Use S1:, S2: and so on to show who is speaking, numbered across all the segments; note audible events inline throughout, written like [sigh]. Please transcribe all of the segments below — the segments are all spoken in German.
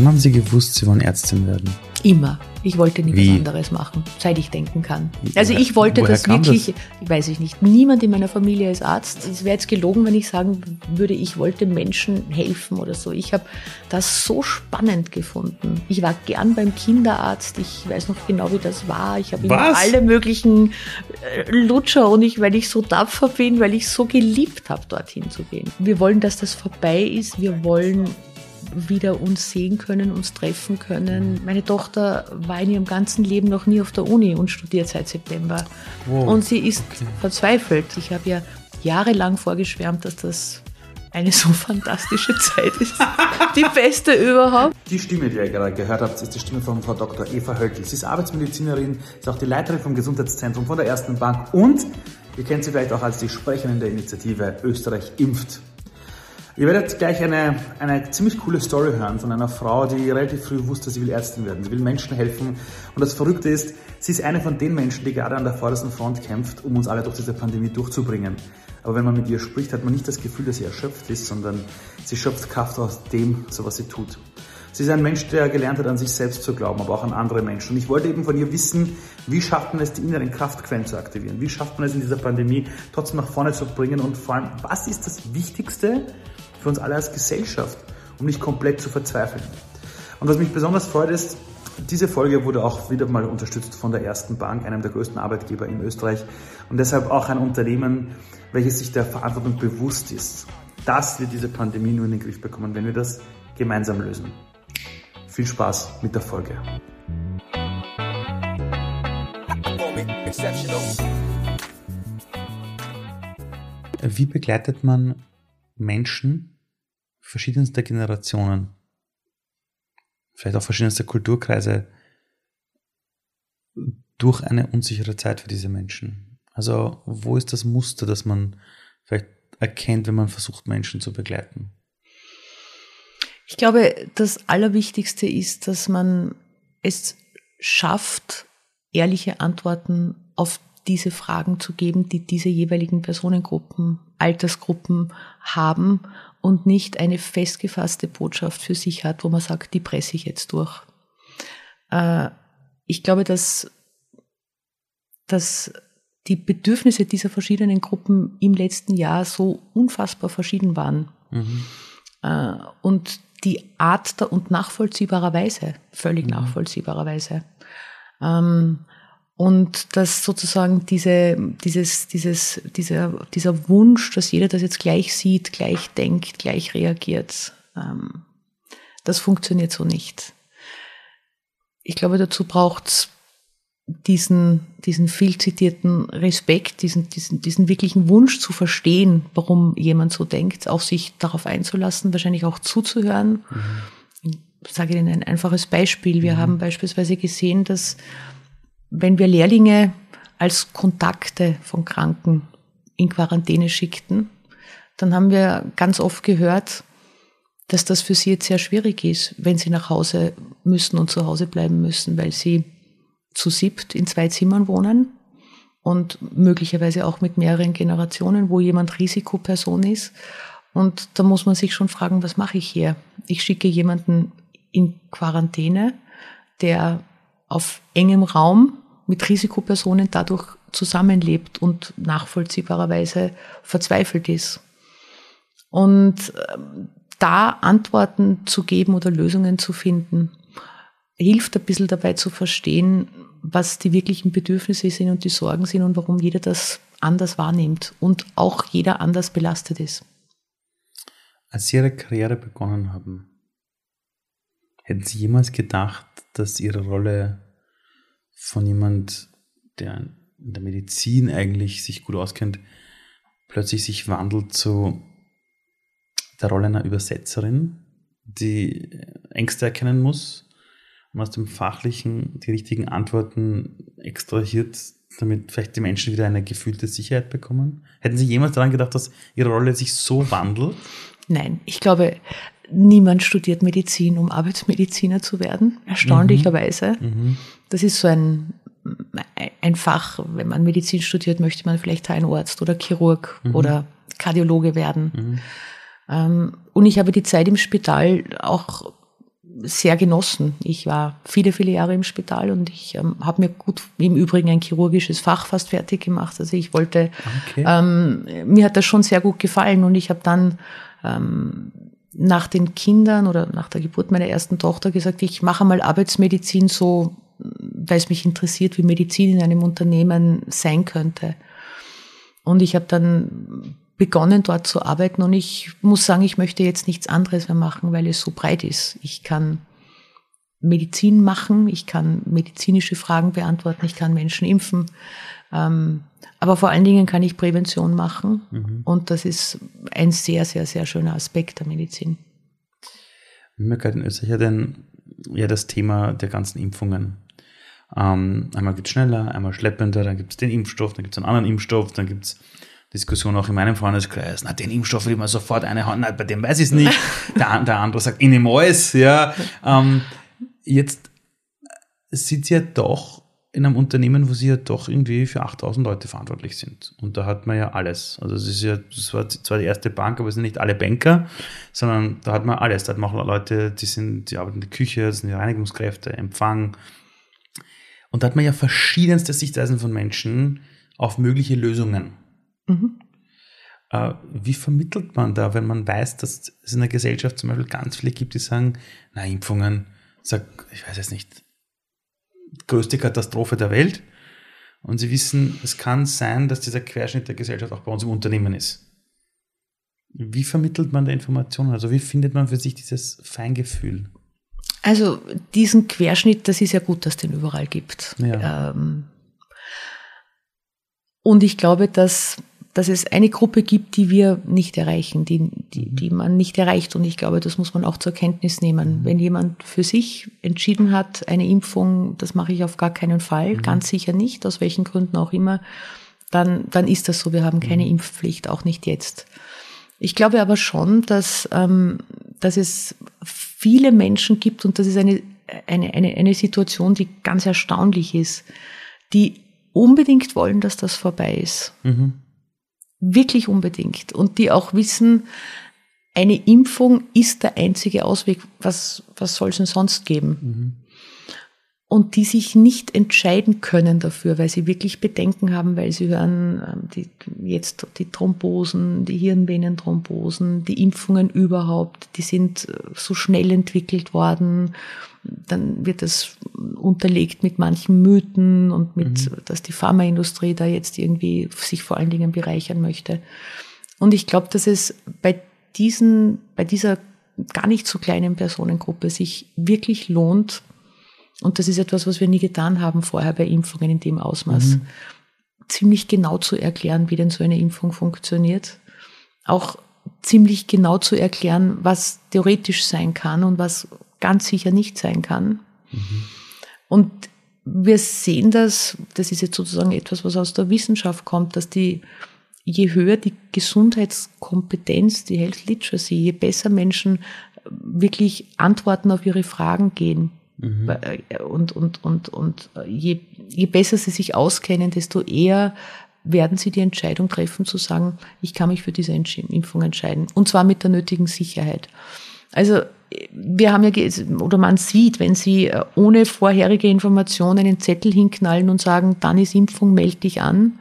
S1: Wann haben Sie gewusst, Sie wollen Ärztin werden?
S2: Immer. Ich wollte nie
S1: Wie?
S2: anderes machen, seit ich denken kann. Also ich wollte
S1: Woher
S2: das wirklich,
S1: das?
S2: ich weiß ich nicht, niemand in meiner Familie ist Arzt. Es wäre jetzt gelogen, wenn ich sagen würde, ich wollte Menschen helfen oder so. Ich habe das so spannend gefunden. Ich war gern beim Kinderarzt, ich weiß noch genau, wie das war. Ich habe immer alle möglichen äh, Lutscher und ich, weil ich so tapfer bin, weil ich so geliebt habe, dorthin zu gehen. Wir wollen, dass das vorbei ist. Wir wollen wieder uns sehen können, uns treffen können. Meine Tochter war in ihrem ganzen Leben noch nie auf der Uni und studiert seit September.
S1: Wow.
S2: Und sie ist verzweifelt. Ich habe ja jahrelang vorgeschwärmt, dass das eine so fantastische [laughs] Zeit ist. Die beste überhaupt.
S3: Die Stimme, die ihr gerade gehört habt, ist die Stimme von Frau Dr. Eva Höckel. Sie ist Arbeitsmedizinerin, ist auch die Leiterin vom Gesundheitszentrum von der Ersten Bank und ihr kennt sie vielleicht auch als die Sprecherin der Initiative Österreich impft. Ihr werdet gleich eine, eine ziemlich coole Story hören von einer Frau, die relativ früh wusste, sie will Ärztin werden. Sie will Menschen helfen. Und das Verrückte ist, sie ist eine von den Menschen, die gerade an der vordersten Front kämpft, um uns alle durch diese Pandemie durchzubringen. Aber wenn man mit ihr spricht, hat man nicht das Gefühl, dass sie erschöpft ist, sondern sie schöpft Kraft aus dem, so was sie tut. Sie ist ein Mensch, der gelernt hat, an sich selbst zu glauben, aber auch an andere Menschen. Und ich wollte eben von ihr wissen, wie schafft man es, die inneren Kraftquellen zu aktivieren? Wie schafft man es in dieser Pandemie trotzdem nach vorne zu bringen? Und vor allem, was ist das Wichtigste für uns alle als Gesellschaft, um nicht komplett zu verzweifeln? Und was mich besonders freut, ist, diese Folge wurde auch wieder mal unterstützt von der Ersten Bank, einem der größten Arbeitgeber in Österreich und deshalb auch ein Unternehmen, welches sich der Verantwortung bewusst ist, dass wir diese Pandemie nur in den Griff bekommen, wenn wir das gemeinsam lösen. Viel Spaß mit der Folge.
S1: Wie begleitet man Menschen verschiedenster Generationen, vielleicht auch verschiedenster Kulturkreise, durch eine unsichere Zeit für diese Menschen? Also wo ist das Muster, das man vielleicht erkennt, wenn man versucht, Menschen zu begleiten?
S2: Ich glaube, das Allerwichtigste ist, dass man es schafft, ehrliche Antworten auf diese Fragen zu geben, die diese jeweiligen Personengruppen, Altersgruppen haben und nicht eine festgefasste Botschaft für sich hat, wo man sagt, die presse ich jetzt durch. Äh, Ich glaube, dass, dass die Bedürfnisse dieser verschiedenen Gruppen im letzten Jahr so unfassbar verschieden waren. Äh, Und die Art der, und nachvollziehbarerweise, völlig nachvollziehbarerweise. Ähm, und dass sozusagen diese, dieses, dieses, dieser, dieser Wunsch, dass jeder das jetzt gleich sieht, gleich denkt, gleich reagiert, ähm, das funktioniert so nicht. Ich glaube, dazu braucht's diesen, diesen viel zitierten Respekt, diesen, diesen, diesen wirklichen Wunsch zu verstehen, warum jemand so denkt, auch sich darauf einzulassen, wahrscheinlich auch zuzuhören. Ich sage Ihnen ein einfaches Beispiel. Wir haben beispielsweise gesehen, dass wenn wir Lehrlinge als Kontakte von Kranken in Quarantäne schickten, dann haben wir ganz oft gehört, dass das für sie jetzt sehr schwierig ist, wenn sie nach Hause müssen und zu Hause bleiben müssen, weil sie zu siebt in zwei Zimmern wohnen und möglicherweise auch mit mehreren Generationen, wo jemand Risikoperson ist. Und da muss man sich schon fragen, was mache ich hier? Ich schicke jemanden in Quarantäne, der auf engem Raum mit Risikopersonen dadurch zusammenlebt und nachvollziehbarerweise verzweifelt ist. Und ähm, da Antworten zu geben oder Lösungen zu finden, hilft ein bisschen dabei zu verstehen, was die wirklichen Bedürfnisse sind und die Sorgen sind und warum jeder das anders wahrnimmt und auch jeder anders belastet ist.
S1: Als Sie Ihre Karriere begonnen haben, hätten Sie jemals gedacht, dass Ihre Rolle von jemand, der in der Medizin eigentlich sich gut auskennt, plötzlich sich wandelt zu der Rolle einer Übersetzerin, die Ängste erkennen muss und aus dem Fachlichen die richtigen Antworten extrahiert, damit vielleicht die Menschen wieder eine gefühlte Sicherheit bekommen? Hätten Sie jemals daran gedacht, dass Ihre Rolle sich so wandelt?
S2: Nein, ich glaube, niemand studiert Medizin, um Arbeitsmediziner zu werden, erstaunlicherweise. Das ist so ein, ein Fach, wenn man Medizin studiert, möchte man vielleicht Zahnarzt oder Chirurg oder Kardiologe werden. Ähm, Und ich habe die Zeit im Spital auch sehr genossen. Ich war viele, viele Jahre im Spital und ich ähm, habe mir gut im Übrigen ein chirurgisches Fach fast fertig gemacht. Also ich wollte,
S1: Okay.
S2: ähm, mir hat das schon sehr gut gefallen und ich habe dann ähm, nach den Kindern oder nach der Geburt meiner ersten Tochter gesagt, ich mache mal Arbeitsmedizin so, weil es mich interessiert, wie Medizin in einem Unternehmen sein könnte. Und ich habe dann begonnen, dort zu arbeiten. Und ich muss sagen, ich möchte jetzt nichts anderes mehr machen, weil es so breit ist. Ich kann Medizin machen, ich kann medizinische Fragen beantworten, ich kann Menschen impfen. Ähm, aber vor allen Dingen kann ich Prävention machen. Und das ist ein sehr, sehr, sehr schöner Aspekt der Medizin.
S1: Mir gehört in Österreich ja, das Thema der ganzen Impfungen. Ähm, einmal geht es schneller, einmal schleppender, dann gibt es den Impfstoff, dann gibt es einen anderen Impfstoff, dann gibt es Diskussionen auch in meinem Freundeskreis, na, den Impfstoff will ich mal sofort eine Hand, na, bei dem weiß ich es nicht. [laughs] der, der andere sagt, ich nehme alles, ja. Ähm, jetzt sitzt sie ja doch in einem Unternehmen, wo sie ja doch irgendwie für 8000 Leute verantwortlich sind. Und da hat man ja alles. Also es ist ja, das war zwar die erste Bank, aber es sind nicht alle Banker, sondern da hat man alles. Da hat man auch Leute, die sind, die arbeiten in der Küche, das sind die Reinigungskräfte, Empfang. Und da hat man ja verschiedenste Sichtweisen von Menschen auf mögliche Lösungen.
S2: Mhm.
S1: Äh, Wie vermittelt man da, wenn man weiß, dass es in der Gesellschaft zum Beispiel ganz viele gibt, die sagen, na, Impfungen, sag, ich weiß jetzt nicht, größte Katastrophe der Welt. Und sie wissen, es kann sein, dass dieser Querschnitt der Gesellschaft auch bei uns im Unternehmen ist. Wie vermittelt man da Informationen? Also wie findet man für sich dieses Feingefühl?
S2: Also diesen Querschnitt, das ist ja gut, dass es den überall gibt.
S1: Ja.
S2: Ähm, und ich glaube, dass, dass es eine Gruppe gibt, die wir nicht erreichen, die, die, die man nicht erreicht. Und ich glaube, das muss man auch zur Kenntnis nehmen. Wenn jemand für sich entschieden hat, eine Impfung, das mache ich auf gar keinen Fall, ganz sicher nicht, aus welchen Gründen auch immer, dann, dann ist das so. Wir haben keine Impfpflicht, auch nicht jetzt. Ich glaube aber schon, dass, ähm, dass es viele Menschen gibt, und das ist eine, eine, eine, eine Situation, die ganz erstaunlich ist, die unbedingt wollen, dass das vorbei ist. Wirklich unbedingt. Und die auch wissen, eine Impfung ist der einzige Ausweg. Was, was soll es denn sonst geben? Und die sich nicht entscheiden können dafür, weil sie wirklich Bedenken haben, weil sie hören, ähm, die, jetzt die Thrombosen, die Hirnvenenthrombosen, die Impfungen überhaupt, die sind äh, so schnell entwickelt worden. Dann wird das unterlegt mit manchen Mythen und mit, dass die Pharmaindustrie da jetzt irgendwie sich vor allen Dingen bereichern möchte. Und ich glaube, dass es bei diesen, bei dieser gar nicht so kleinen Personengruppe sich wirklich lohnt, und das ist etwas, was wir nie getan haben vorher bei Impfungen in dem Ausmaß, ziemlich genau zu erklären, wie denn so eine Impfung funktioniert. Auch ziemlich genau zu erklären, was theoretisch sein kann und was ganz sicher nicht sein kann. Und wir sehen das, das ist jetzt sozusagen etwas, was aus der Wissenschaft kommt, dass die, je höher die Gesundheitskompetenz, die Health Literacy, je besser Menschen wirklich Antworten auf ihre Fragen gehen, und, und, und, und je, je besser sie sich auskennen, desto eher werden sie die Entscheidung treffen zu sagen, ich kann mich für diese Impfung entscheiden. Und zwar mit der nötigen Sicherheit. Also wir haben ja, oder man sieht, wenn Sie äh, ohne vorherige Information einen Zettel hinknallen und sagen, dann ist Impfung, melde dich an,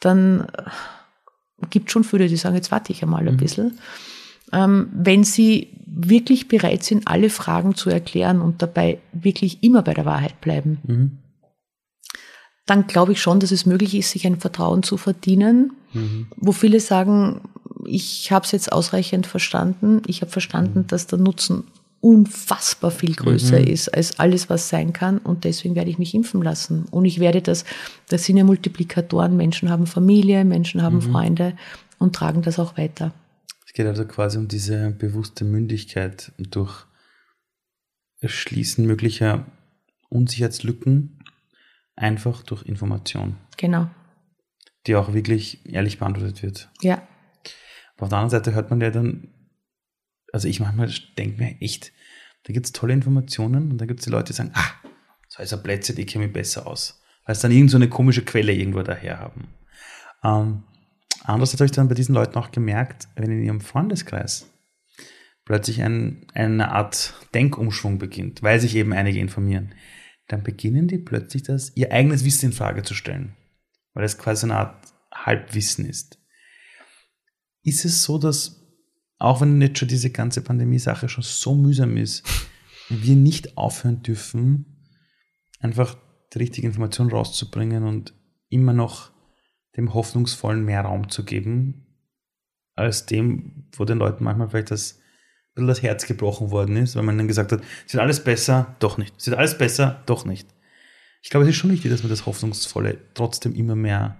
S2: dann äh, gibt schon viele, die sagen, jetzt warte ich einmal ein bisschen. Ähm, wenn Sie wirklich bereit sind, alle Fragen zu erklären und dabei wirklich immer bei der Wahrheit bleiben, dann glaube ich schon, dass es möglich ist, sich ein Vertrauen zu verdienen, wo viele sagen, ich habe es jetzt ausreichend verstanden, ich habe verstanden, dass der Nutzen unfassbar viel größer ist als alles, was sein kann und deswegen werde ich mich impfen lassen. Und ich werde das, das sind ja Multiplikatoren, Menschen haben Familie, Menschen haben Freunde und tragen das auch weiter.
S1: Es geht also quasi um diese bewusste Mündigkeit durch Erschließen möglicher Unsicherheitslücken einfach durch Information,
S2: Genau.
S1: die auch wirklich ehrlich beantwortet wird.
S2: Ja.
S1: Auf der anderen Seite hört man ja dann, also ich manchmal denke mir echt, da gibt es tolle Informationen und dann gibt es die Leute, die sagen, ah, so ist ein Plätze, die kenne mich besser aus. Weil es dann irgend so eine komische Quelle irgendwo daher haben. Ähm, andererseits habe ich dann bei diesen Leuten auch gemerkt, wenn in ihrem Freundeskreis plötzlich ein, eine Art Denkumschwung beginnt, weil sich eben einige informieren, dann beginnen die plötzlich das, ihr eigenes Wissen in Frage zu stellen. Weil es quasi eine Art Halbwissen ist. Ist es so, dass, auch wenn jetzt schon diese ganze Pandemie-Sache schon so mühsam ist, [laughs] wir nicht aufhören dürfen, einfach die richtige Information rauszubringen und immer noch dem Hoffnungsvollen mehr Raum zu geben, als dem, wo den Leuten manchmal vielleicht das, das Herz gebrochen worden ist, weil man dann gesagt hat, es wird alles besser, doch nicht. Es wird alles besser, doch nicht. Ich glaube, es ist schon wichtig, dass man das Hoffnungsvolle trotzdem immer mehr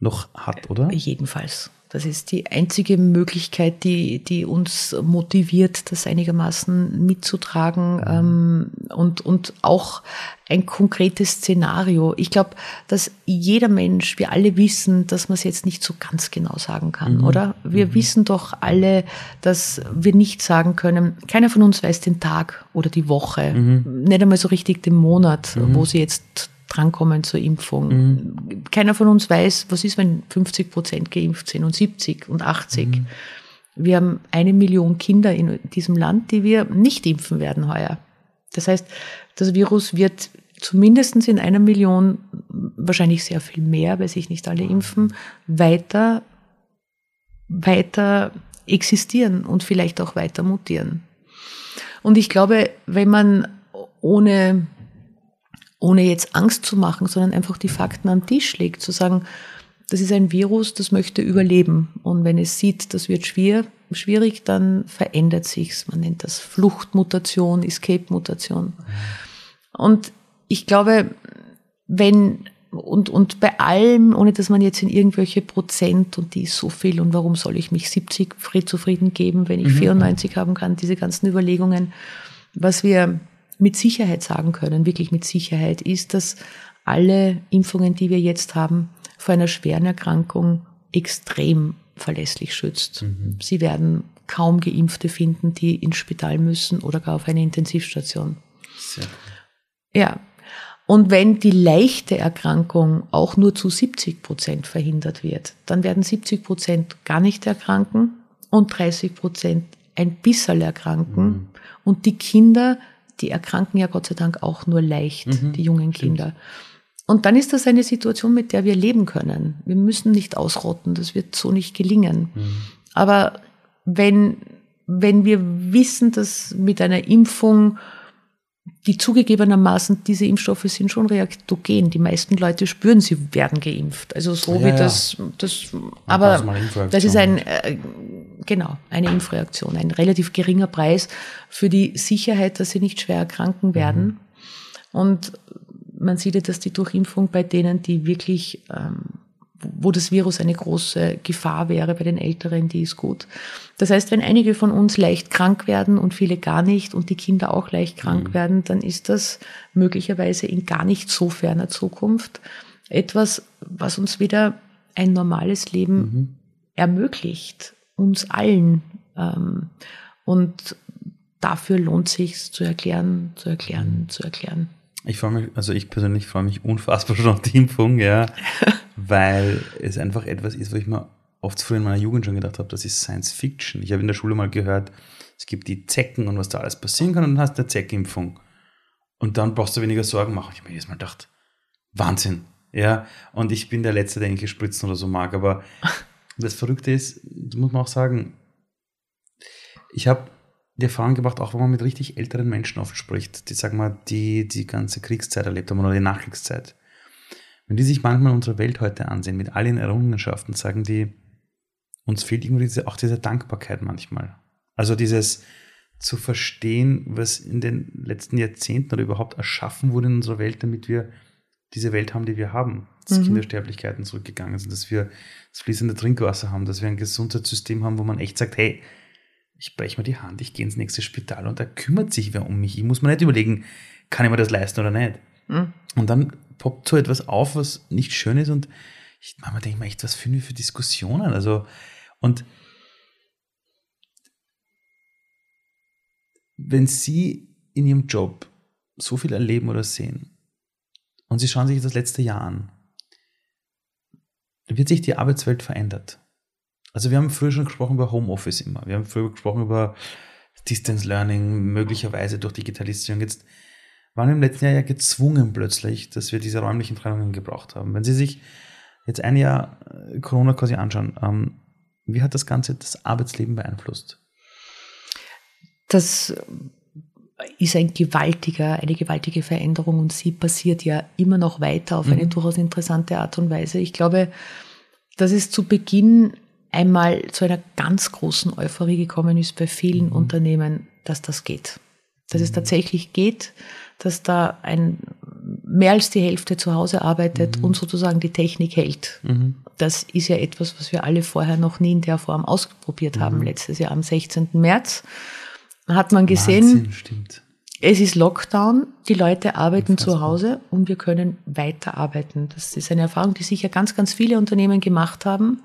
S1: noch hat, oder?
S2: Jedenfalls. Das ist die einzige Möglichkeit, die, die uns motiviert, das einigermaßen mitzutragen ähm, und, und auch ein konkretes Szenario. Ich glaube, dass jeder Mensch, wir alle wissen, dass man es jetzt nicht so ganz genau sagen kann,
S1: Mhm.
S2: oder? Wir wissen doch alle, dass wir nicht sagen können, keiner von uns weiß den Tag oder die Woche,
S1: Mhm.
S2: nicht einmal so richtig den Monat, wo sie jetzt drankommen zur Impfung.
S1: Mhm.
S2: Keiner von uns weiß, was ist, wenn 50 Prozent geimpft sind und 70 und 80.
S1: Mhm.
S2: Wir haben eine Million Kinder in diesem Land, die wir nicht impfen werden heuer. Das heißt, das Virus wird zumindest in einer Million, wahrscheinlich sehr viel mehr, weil sich nicht alle impfen, weiter, weiter existieren und vielleicht auch weiter mutieren. Und ich glaube, wenn man ohne, ohne jetzt Angst zu machen, sondern einfach die Fakten am Tisch legt, zu sagen, das ist ein Virus, das möchte überleben. Und wenn es sieht, das wird schwer, schwierig, dann verändert sich's. Man nennt das Fluchtmutation, Escape-Mutation. Und ich glaube, wenn, und, und bei allem, ohne dass man jetzt in irgendwelche Prozent, und die ist so viel, und warum soll ich mich 70 fried zufrieden geben, wenn ich 94 haben kann, diese ganzen Überlegungen, was wir mit Sicherheit sagen können, wirklich mit Sicherheit, ist, dass alle Impfungen, die wir jetzt haben, vor einer schweren Erkrankung extrem verlässlich schützt. Sie werden kaum Geimpfte finden, die ins Spital müssen oder gar auf eine Intensivstation.
S1: Sehr.
S2: Ja. Und wenn die leichte Erkrankung auch nur zu 70 Prozent verhindert wird, dann werden 70 Prozent gar nicht erkranken und 30 Prozent ein bisschen erkranken. Und die Kinder, die erkranken ja Gott sei Dank auch nur leicht, die jungen Kinder. Und dann ist das eine Situation, mit der wir leben können. Wir müssen nicht ausrotten, das wird so nicht gelingen. Aber wenn, wenn wir wissen, dass mit einer Impfung die zugegebenermaßen, diese Impfstoffe sind schon reaktogen. Die meisten Leute spüren, sie werden geimpft. Also so
S1: Ja,
S2: wie
S1: ja.
S2: das, das, aber das ist ein, äh, genau, eine Impfreaktion, ein relativ geringer Preis für die Sicherheit, dass sie nicht schwer erkranken werden. Und man sieht ja, dass die Durchimpfung bei denen, die wirklich, ähm, wo das Virus eine große Gefahr wäre, bei den Älteren, die ist gut. Das heißt, wenn einige von uns leicht krank werden und viele gar nicht und die Kinder auch leicht krank werden, dann ist das möglicherweise in gar nicht so ferner Zukunft etwas, was uns wieder ein normales Leben ermöglicht, uns allen. Ähm, und dafür lohnt sich zu erklären, zu erklären, zu erklären.
S1: Ich freue mich, also ich persönlich freue mich unfassbar schon auf die Impfung, ja, [laughs] weil es einfach etwas ist, wo ich mir oft früher in meiner Jugend schon gedacht habe, das ist Science Fiction. Ich habe in der Schule mal gehört, es gibt die Zecken und was da alles passieren kann und dann hast du eine Zeckimpfung. Und dann brauchst du weniger Sorgen machen. Ich habe mir jedes Mal gedacht, Wahnsinn, ja. Und ich bin der Letzte, der irgendwelche Spritzen oder so mag, aber [laughs] das Verrückte ist, das muss man auch sagen, ich habe die Erfahrung gemacht, auch wenn man mit richtig älteren Menschen oft spricht, die, sagen wir, die die ganze Kriegszeit erlebt haben oder die Nachkriegszeit. Wenn die sich manchmal unsere Welt heute ansehen, mit all ihren Errungenschaften, sagen die, uns fehlt irgendwie diese, auch diese Dankbarkeit manchmal. Also dieses zu verstehen, was in den letzten Jahrzehnten oder überhaupt erschaffen wurde in unserer Welt, damit wir diese Welt haben, die wir haben. Dass Kindersterblichkeiten zurückgegangen sind, dass wir das fließende Trinkwasser haben, dass wir ein Gesundheitssystem haben, wo man echt sagt, hey, ich breche mir die Hand, ich gehe ins nächste Spital und da kümmert sich wer um mich. Ich muss mir nicht überlegen, kann ich mir das leisten oder nicht. Und dann poppt so etwas auf, was nicht schön ist und ich manchmal denke ich mir echt, was führen wir für Diskussionen? Also, und wenn Sie in Ihrem Job so viel erleben oder sehen und Sie schauen sich das letzte Jahr an, dann wird sich die Arbeitswelt verändert. Also wir haben früher schon gesprochen über Homeoffice immer. Wir haben früher gesprochen über Distance Learning, möglicherweise durch Digitalisierung. Jetzt waren wir im letzten Jahr ja gezwungen plötzlich, dass wir diese räumlichen Trennungen gebraucht haben. Wenn Sie sich jetzt ein Jahr äh, Corona quasi anschauen, ähm, wie hat das Ganze das Arbeitsleben beeinflusst?
S2: Das ist ein gewaltiger, eine gewaltige Veränderung und sie passiert ja immer noch weiter auf eine
S1: Mhm.
S2: durchaus interessante Art und Weise. Ich glaube, dass es zu Beginn einmal zu einer ganz großen Euphorie gekommen ist bei vielen
S1: Mhm.
S2: Unternehmen, dass das geht. Dass es tatsächlich geht, dass da ein mehr als die Hälfte zu Hause arbeitet und sozusagen die Technik hält. Das ist ja etwas, was wir alle vorher noch nie in der Form ausprobiert haben. Letztes Jahr am 16. März hat man gesehen,
S1: Wahnsinn, stimmt.
S2: es ist Lockdown, die Leute arbeiten zu Hause und wir können weiterarbeiten. Das ist eine Erfahrung, die sicher ganz, ganz viele Unternehmen gemacht haben.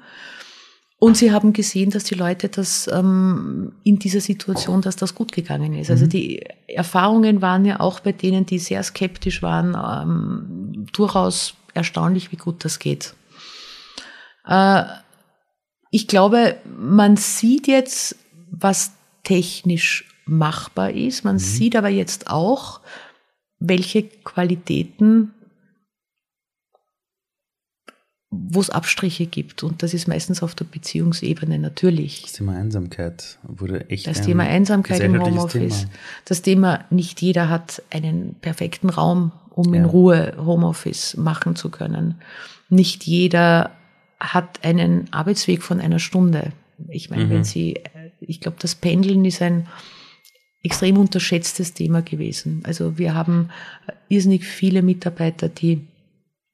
S2: Und sie haben gesehen, dass die Leute das ähm, in dieser Situation, dass das gut gegangen ist. Also die Erfahrungen waren ja auch bei denen, die sehr skeptisch waren, ähm, durchaus erstaunlich, wie gut das geht. Äh, ich glaube, man sieht jetzt, was technisch machbar ist. Man sieht aber jetzt auch, welche Qualitäten, wo es Abstriche gibt. Und das ist meistens auf der Beziehungsebene natürlich.
S1: Das Thema Einsamkeit wurde echt
S2: Das
S1: ein
S2: Thema Einsamkeit im Homeoffice.
S1: Thema.
S2: Das Thema, nicht jeder hat einen perfekten Raum, um in
S1: Ja.
S2: Ruhe Homeoffice machen zu können. Nicht jeder hat einen Arbeitsweg von einer Stunde. Ich meine,
S1: Mhm.
S2: wenn Sie, äh, ich glaube, das Pendeln ist ein extrem unterschätztes Thema gewesen. Also wir haben irrsinnig viele Mitarbeiter, die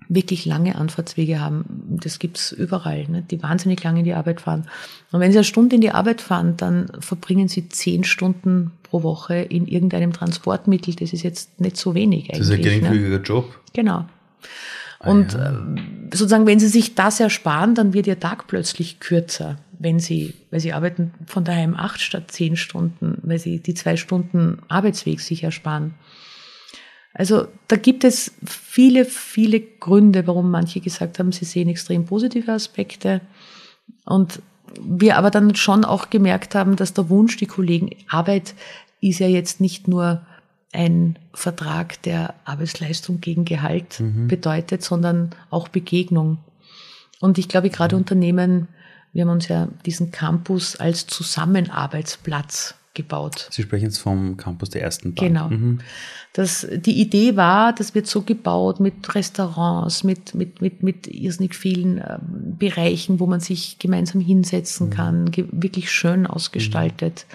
S2: wirklich lange Anfahrtswege haben. Das gibt's überall, ne? die wahnsinnig lange in die Arbeit fahren. Und wenn sie eine Stunde in die Arbeit fahren, dann verbringen sie zehn Stunden pro Woche in irgendeinem Transportmittel. Das ist jetzt nicht so wenig eigentlich.
S1: Das ist ein
S2: ne?
S1: geringfügiger Job.
S2: Genau.
S1: Ah,
S2: Und
S1: ja.
S2: ähm, sozusagen, wenn Sie sich das ersparen, dann wird Ihr Tag plötzlich kürzer, wenn Sie, weil Sie arbeiten von daheim acht statt zehn Stunden, weil Sie die zwei Stunden Arbeitsweg sich ersparen. Also da gibt es viele, viele Gründe, warum manche gesagt haben, sie sehen extrem positive Aspekte. Und wir aber dann schon auch gemerkt haben, dass der Wunsch, die Kollegen, Arbeit ist ja jetzt nicht nur ein Vertrag, der Arbeitsleistung gegen Gehalt bedeutet, sondern auch Begegnung. Und ich glaube, gerade Unternehmen, wir haben uns ja diesen Campus als Zusammenarbeitsplatz gebaut.
S1: Sie sprechen jetzt vom Campus der ersten Bank.
S2: Genau.
S1: Mhm.
S2: Das, die Idee war, das wird so gebaut mit Restaurants, mit, mit, mit, mit irrsinnig vielen ähm, Bereichen, wo man sich gemeinsam hinsetzen kann, ge wirklich schön ausgestaltet.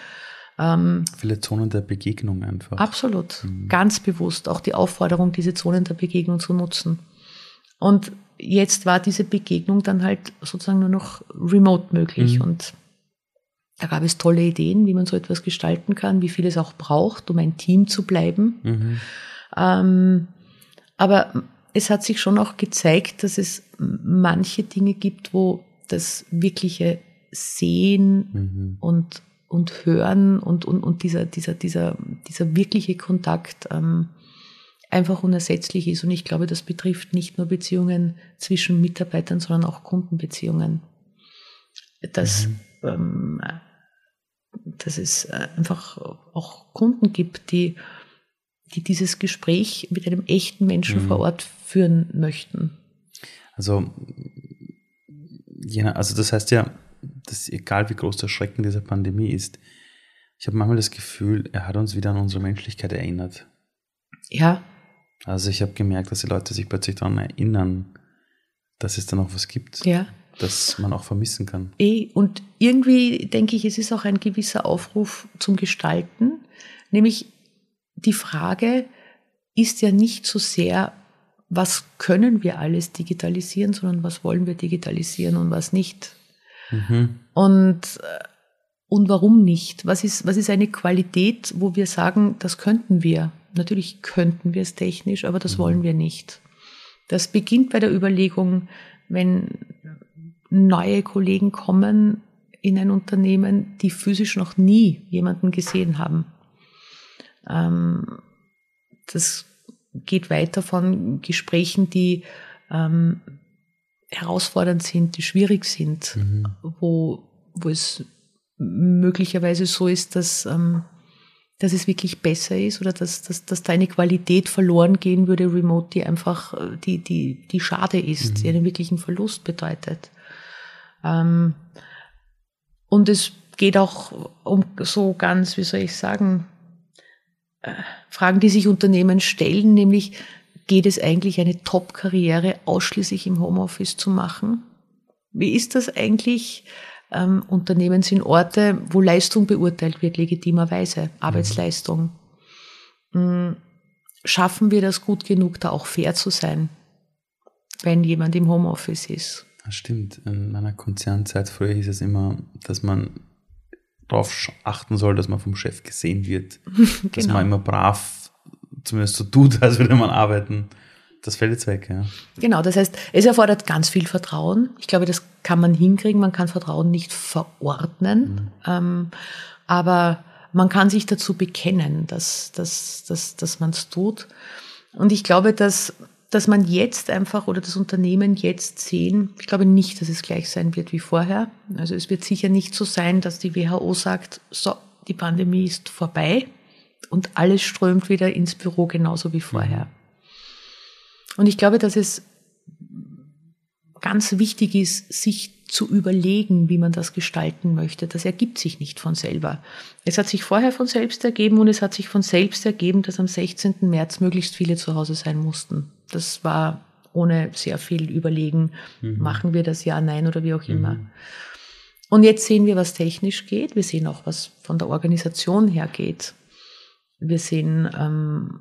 S1: Viele Zonen der Begegnung einfach.
S2: Absolut. Ganz bewusst auch die Aufforderung, diese Zonen der Begegnung zu nutzen. Und jetzt war diese Begegnung dann halt sozusagen nur noch remote möglich. Und da gab es tolle Ideen, wie man so etwas gestalten kann, wie viel es auch braucht, um ein Team zu bleiben.
S1: Mhm.
S2: Ähm, aber es hat sich schon auch gezeigt, dass es manche Dinge gibt, wo das wirkliche Sehen
S1: Mhm.
S2: und, und Hören und, und, und dieser, dieser, dieser, dieser wirkliche Kontakt ähm, einfach unersetzlich ist. Und ich glaube, das betrifft nicht nur Beziehungen zwischen Mitarbeitern, sondern auch Kundenbeziehungen. Dass, ähm, dass es äh, einfach auch Kunden gibt, die, die dieses Gespräch mit einem echten Menschen vor Ort führen möchten.
S1: Also, also das heißt ja, dass egal wie groß der Schrecken dieser Pandemie ist, ich habe manchmal das Gefühl, er hat uns wieder an unsere Menschlichkeit erinnert.
S2: Ja,
S1: Also ich habe gemerkt, dass die Leute sich plötzlich daran erinnern, dass es da noch was gibt,
S2: ja.
S1: Das man auch vermissen kann.
S2: Eh, und irgendwie denke ich, es ist auch ein gewisser Aufruf zum Gestalten, nämlich die Frage ist ja nicht so sehr, was können wir alles digitalisieren, sondern was wollen wir digitalisieren und was nicht.
S1: Mhm.
S2: Und, äh, und warum nicht? Was ist, was ist eine Qualität, wo wir sagen, das könnten wir? Natürlich könnten wir es technisch, aber das wollen wir nicht. Das beginnt bei der Überlegung, wenn neue Kollegen kommen in ein Unternehmen, die physisch noch nie jemanden gesehen haben. Ähm, das geht weiter von Gesprächen, die ähm, herausfordernd sind, die schwierig sind, wo, wo es möglicherweise so ist, dass ähm, dass es wirklich besser ist oder dass, dass, dass da eine Qualität verloren gehen würde, remote, die einfach, äh, die, die, die schade ist, die einen wirklichen Verlust bedeutet. Ähm, und es geht auch um so ganz, wie soll ich sagen, äh, Fragen, die sich Unternehmen stellen, nämlich geht es eigentlich eine Top-Karriere ausschließlich im Homeoffice zu machen? Wie ist das eigentlich? Ähm, Unternehmen sind Orte, wo Leistung beurteilt wird, legitimerweise, Arbeitsleistung. Mhm. Schaffen wir das gut genug, da auch fair zu sein, wenn jemand im Homeoffice ist?
S1: Das stimmt. In meiner Konzernzeit früher hieß es immer, dass man darauf achten soll, dass man vom Chef gesehen wird. [laughs] Dass
S2: Genau.
S1: man immer brav zumindest so tut, [laughs] als würde man arbeiten. Das fällt jetzt weg, ja.
S2: Genau, das heißt, es erfordert ganz viel Vertrauen. Ich glaube, das kann man hinkriegen. Man kann Vertrauen nicht verordnen, ähm, aber man kann sich dazu bekennen, dass, dass, dass, dass man es tut. Und ich glaube, dass, dass man jetzt einfach oder das Unternehmen jetzt sehen, ich glaube nicht, dass es gleich sein wird wie vorher. Also es wird sicher nicht so sein, dass die WHO sagt, so, die Pandemie ist vorbei und alles strömt wieder ins Büro genauso wie vorher. Und ich glaube, dass es ganz wichtig ist, sich zu überlegen, wie man das gestalten möchte. Das ergibt sich nicht von selber. Es hat sich vorher von selbst ergeben und es hat sich von selbst ergeben, dass am 16. März möglichst viele zu Hause sein mussten. Das war ohne sehr viel Überlegen, machen wir das ja, nein oder wie auch immer. Und jetzt sehen wir, was technisch geht. Wir sehen auch, was von der Organisation her geht. Wir sehen, ähm,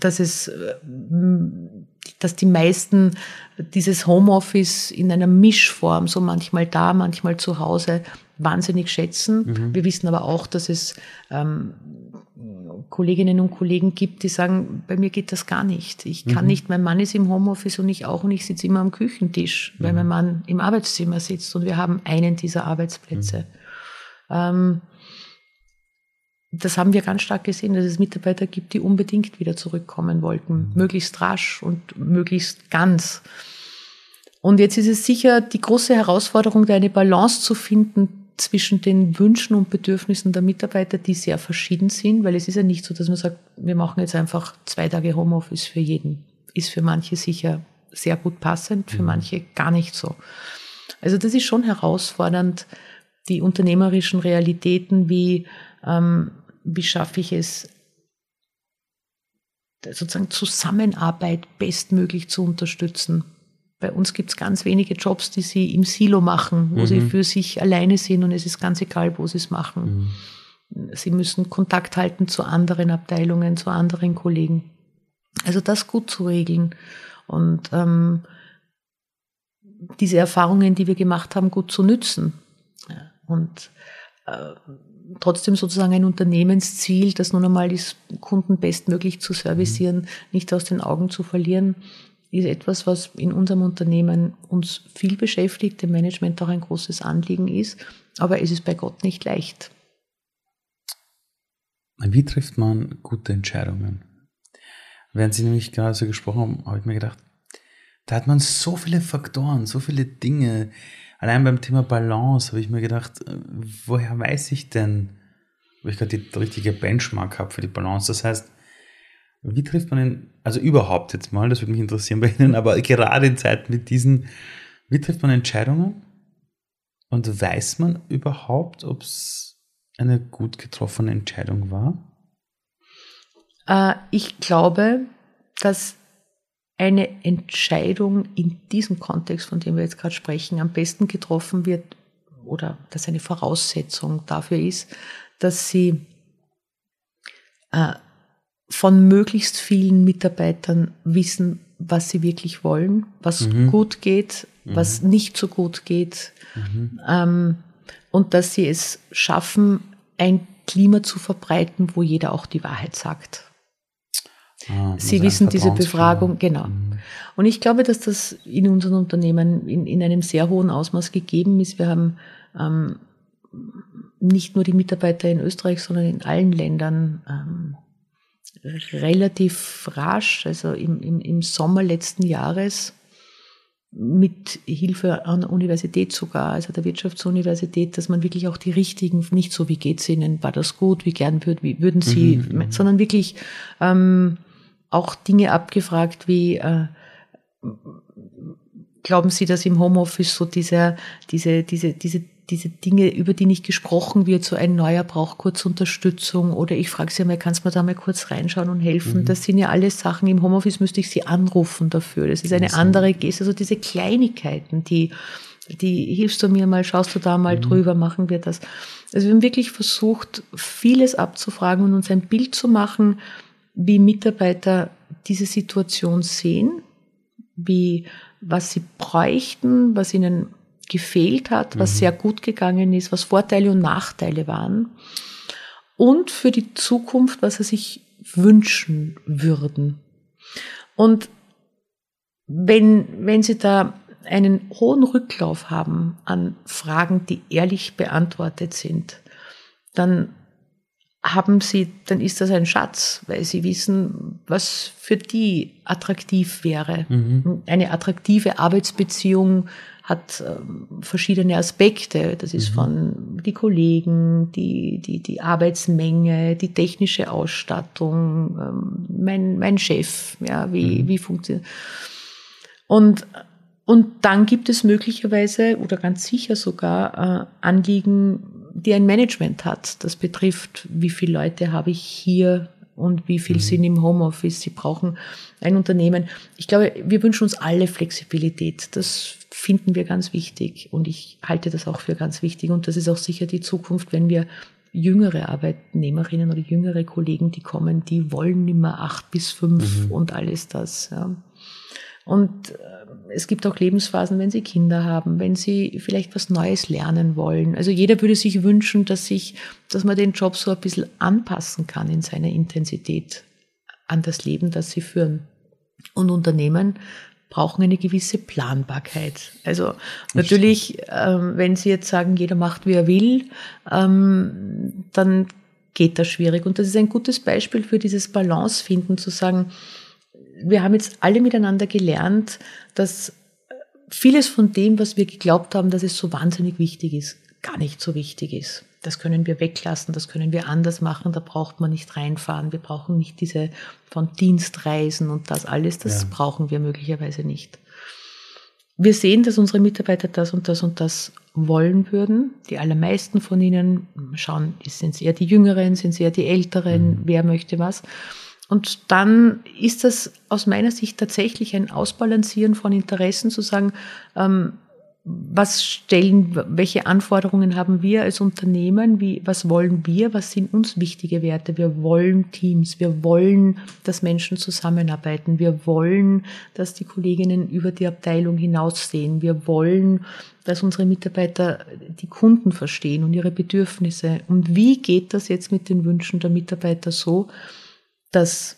S2: dass es, äh, dass die meisten dieses Homeoffice in einer Mischform, so manchmal da, manchmal zu Hause, wahnsinnig schätzen. Wir wissen aber auch, dass es ähm, Kolleginnen und Kollegen gibt, die sagen, bei mir geht das gar nicht. Ich kann nicht, mein Mann ist im Homeoffice und ich auch und ich sitze immer am Küchentisch, weil mein Mann im Arbeitszimmer sitzt und wir haben einen dieser Arbeitsplätze. Ähm, das haben wir ganz stark gesehen, dass es Mitarbeiter gibt, die unbedingt wieder zurückkommen wollten, möglichst rasch und möglichst ganz. Und jetzt ist es sicher die große Herausforderung, da eine Balance zu finden zwischen den Wünschen und Bedürfnissen der Mitarbeiter, die sehr verschieden sind, weil es ist ja nicht so, dass man sagt, wir machen jetzt einfach zwei Tage Homeoffice für jeden. Ist für manche sicher sehr gut passend, für manche gar nicht so. Also das ist schon herausfordernd, die unternehmerischen Realitäten wie ähm, wie schaffe ich es, sozusagen Zusammenarbeit bestmöglich zu unterstützen. Bei uns gibt es ganz wenige Jobs, die sie im Silo machen, wo sie für sich alleine sind und es ist ganz egal, wo sie es machen. Sie müssen Kontakt halten zu anderen Abteilungen, zu anderen Kollegen. Also das gut zu regeln und ähm, diese Erfahrungen, die wir gemacht haben, gut zu nützen. Und äh, trotzdem sozusagen ein Unternehmensziel, das nun einmal ist, Kunden bestmöglich zu servicieren, nicht aus den Augen zu verlieren, ist etwas, was in unserem Unternehmen uns viel beschäftigt, dem Management auch ein großes Anliegen ist. Aber es ist bei Gott nicht leicht.
S1: Wie trifft man gute Entscheidungen? Während Sie nämlich gerade so gesprochen haben, habe ich mir gedacht, da hat man so viele Faktoren, so viele Dinge. Allein beim Thema Balance habe ich mir gedacht, woher weiß ich denn, wo ich gerade die richtige Benchmark habe für die Balance? Das heißt, wie trifft man denn, also überhaupt jetzt mal, das würde mich interessieren bei Ihnen, aber gerade in Zeiten mit diesen, wie trifft man Entscheidungen? Und weiß man überhaupt, ob es eine gut getroffene Entscheidung war?
S2: Äh, ich glaube, dass eine Entscheidung in diesem Kontext, von dem wir jetzt gerade sprechen, am besten getroffen wird oder dass eine Voraussetzung dafür ist, dass sie äh, von möglichst vielen Mitarbeitern wissen, was sie wirklich wollen, was gut geht, was nicht so gut geht, ähm, und dass sie es schaffen, ein Klima zu verbreiten, wo jeder auch die Wahrheit sagt.
S1: Ah,
S2: Sie wissen diese. Befragung, genau. Und ich glaube, dass das in unseren Unternehmen in, in einem sehr hohen Ausmaß gegeben ist. Wir haben ähm, nicht nur die Mitarbeiter in Österreich, sondern in allen Ländern ähm, relativ rasch, also im, im, im Sommer letzten Jahres, mit Hilfe an der Universität sogar, also der Wirtschaftsuniversität, dass man wirklich auch die richtigen, nicht so wie geht's Ihnen, war das gut, wie gern würd, wie würden Sie, mhm. sondern wirklich ähm, auch Dinge abgefragt wie äh, glauben Sie, dass im Homeoffice so diese, diese, diese, diese diese Dinge, über die nicht gesprochen wird, so ein neuer braucht kurz Unterstützung oder ich frage Sie mal, kannst du mir da mal kurz reinschauen und helfen? Mhm. Das sind ja alles Sachen, im Homeoffice müsste ich Sie anrufen dafür. Das ist eine das andere Geste, also diese Kleinigkeiten, die, die hilfst du mir mal, schaust du da mal mhm. drüber, machen wir das. Also wir haben wirklich versucht, vieles abzufragen und uns ein Bild zu machen, wie Mitarbeiter diese Situation sehen, wie, was sie bräuchten, was ihnen gefehlt hat, was mhm. sehr gut gegangen ist, was Vorteile und Nachteile waren. Und für die Zukunft, was sie sich wünschen würden. Und wenn, wenn Sie da einen hohen Rücklauf haben an Fragen, die ehrlich beantwortet sind, dann haben Sie, dann ist das ein Schatz, weil Sie wissen, was für die attraktiv wäre. Mhm. Eine attraktive Arbeitsbeziehung hat ähm, verschiedene Aspekte. Das ist mhm. von die Kollegen, die, die, die Arbeitsmenge, die technische Ausstattung, ähm, mein, mein Chef, ja, wie, mhm. wie funktioniert. Und, und dann gibt es möglicherweise oder ganz sicher sogar äh, Anliegen, die ein Management hat. Das betrifft, wie viele Leute habe ich hier und wie viel mhm. sind im Homeoffice. Sie brauchen ein Unternehmen. Ich glaube, wir wünschen uns alle Flexibilität. Das finden wir ganz wichtig und ich halte das auch für ganz wichtig und das ist auch sicher die Zukunft, wenn wir jüngere Arbeitnehmerinnen oder jüngere Kollegen, die kommen, die wollen immer acht bis fünf mhm. und alles das. Ja. Und äh, es gibt auch Lebensphasen, wenn sie Kinder haben, wenn sie vielleicht was Neues lernen wollen. Also jeder würde sich wünschen, dass sich, dass man den Job so ein bisschen anpassen kann in seiner Intensität an das Leben, das sie führen. Und Unternehmen brauchen eine gewisse Planbarkeit. Also natürlich, ähm, wenn Sie jetzt sagen, jeder macht, wie er will, ähm, dann geht das schwierig. Und das ist ein gutes Beispiel für dieses Balance finden, zu sagen, wir haben jetzt alle miteinander gelernt, dass vieles von dem, was wir geglaubt haben, dass es so wahnsinnig wichtig ist, gar nicht so wichtig ist. Das können wir weglassen, das können wir anders machen, da braucht man nicht reinfahren. Wir brauchen nicht diese von Dienstreisen und das alles, das ja. brauchen wir möglicherweise nicht. Wir sehen, dass unsere Mitarbeiter das und das und das wollen würden. Die allermeisten von ihnen schauen, sind es eher die Jüngeren, sind es eher die Älteren, mhm. wer möchte was. Und dann ist das aus meiner Sicht tatsächlich ein Ausbalancieren von Interessen, zu sagen, ähm, was stellen, welche Anforderungen haben wir als Unternehmen? Wie, was wollen wir? Was sind uns wichtige Werte? Wir wollen Teams. Wir wollen, dass Menschen zusammenarbeiten. Wir wollen, dass die Kolleginnen über die Abteilung hinaussehen. Wir wollen, dass unsere Mitarbeiter die Kunden verstehen und ihre Bedürfnisse. Und wie geht das jetzt mit den Wünschen der Mitarbeiter so, dass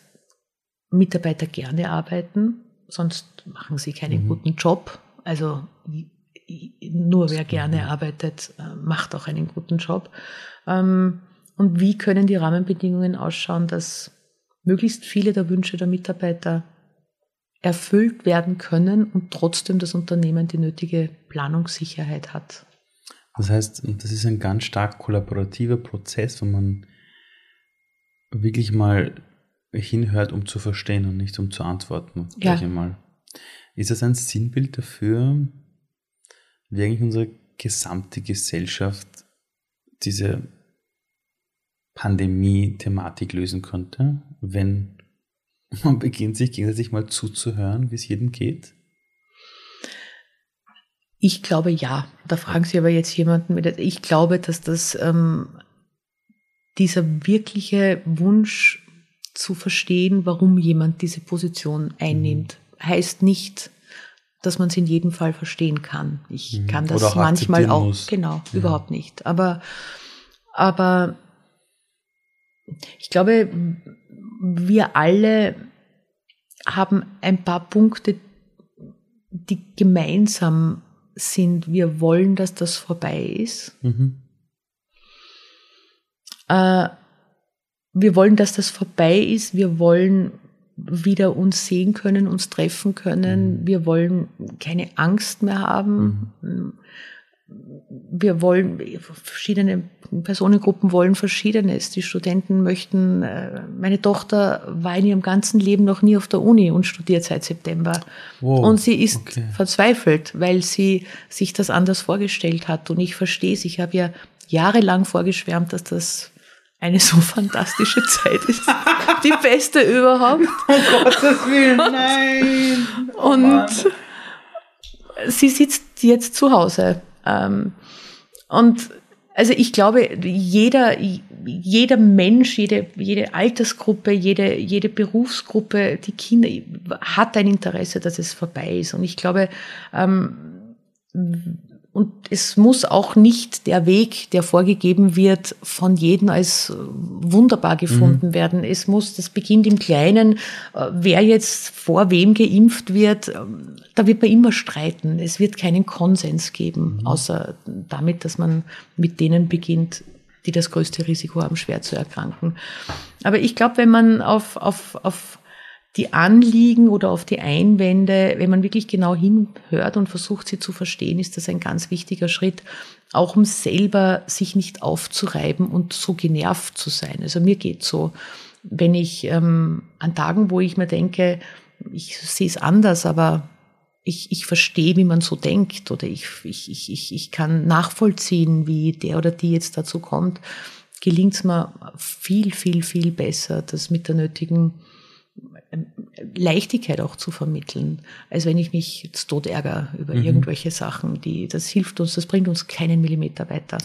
S2: Mitarbeiter gerne arbeiten, sonst machen sie keinen mhm. guten Job. Also nur wer gerne arbeitet, äh, macht auch einen guten Job. Ähm, und wie können die Rahmenbedingungen ausschauen, dass möglichst viele der Wünsche der Mitarbeiter erfüllt werden können und trotzdem das Unternehmen die nötige Planungssicherheit hat.
S1: Das heißt, das ist ein ganz stark kollaborativer Prozess, wo man wirklich mal hinhört, um zu verstehen und nicht um zu antworten. Ja. Ist das ein Sinnbild dafür, wie eigentlich unsere gesamte Gesellschaft diese Pandemie-Thematik lösen könnte, wenn [laughs] man beginnt, sich gegenseitig mal zuzuhören, wie es jedem geht?
S2: Ich glaube ja. Da fragen Sie aber jetzt jemanden mit. Ich glaube, dass das ähm, dieser wirkliche Wunsch zu verstehen, warum jemand diese Position einnimmt, mhm. heißt nicht, dass man es in jedem Fall verstehen kann. Ich mhm. kann das auch manchmal auch, muss. genau, ja. überhaupt nicht. Aber, aber ich glaube, wir alle haben ein paar Punkte, die gemeinsam sind. Wir wollen, dass das vorbei ist. Mhm. Äh, wir wollen, dass das vorbei ist. Wir wollen wieder uns sehen können, uns treffen können. Mhm. Wir wollen keine Angst mehr haben. Mhm. Wir wollen, verschiedene Personengruppen wollen Verschiedenes. Die Studenten möchten, äh, meine Tochter war in ihrem ganzen Leben noch nie auf der Uni und studiert seit September. Wow. Und sie ist okay. verzweifelt, weil sie sich das anders vorgestellt hat. Und ich verstehe es. Ich habe ja jahrelang vorgeschwärmt, dass das eine so fantastische Zeit ist. Die beste überhaupt.
S1: Oh [laughs] Gottes Willen, nein.
S2: Und oh sie sitzt jetzt zu Hause. Ähm, und also ich glaube, jeder, jeder Mensch, jede, jede Altersgruppe, jede, jede Berufsgruppe, die Kinder hat ein Interesse, dass es vorbei ist. Und ich glaube, ähm, und es muss auch nicht der Weg, der vorgegeben wird, von jedem als wunderbar gefunden mhm. werden. Es muss, das beginnt im Kleinen. Äh, wer jetzt vor wem geimpft wird, ähm, da wird man immer streiten. Es wird keinen Konsens geben, mhm. außer damit, dass man mit denen beginnt, die das größte Risiko haben, schwer zu erkranken. Aber ich glaube, wenn man auf, auf, auf die Anliegen oder auf die Einwände, wenn man wirklich genau hinhört und versucht, sie zu verstehen, ist das ein ganz wichtiger Schritt, auch um selber sich nicht aufzureiben und so genervt zu sein. Also mir geht so, wenn ich ähm, an Tagen, wo ich mir denke, ich sehe es anders, aber ich, ich verstehe, wie man so denkt oder ich, ich, ich, ich kann nachvollziehen, wie der oder die jetzt dazu kommt, gelingt es mir viel, viel, viel besser, das mit der nötigen Leichtigkeit auch zu vermitteln, als wenn ich mich jetzt tot ärgere über mhm. irgendwelche Sachen, die, das hilft uns, das bringt uns keinen Millimeter weiter.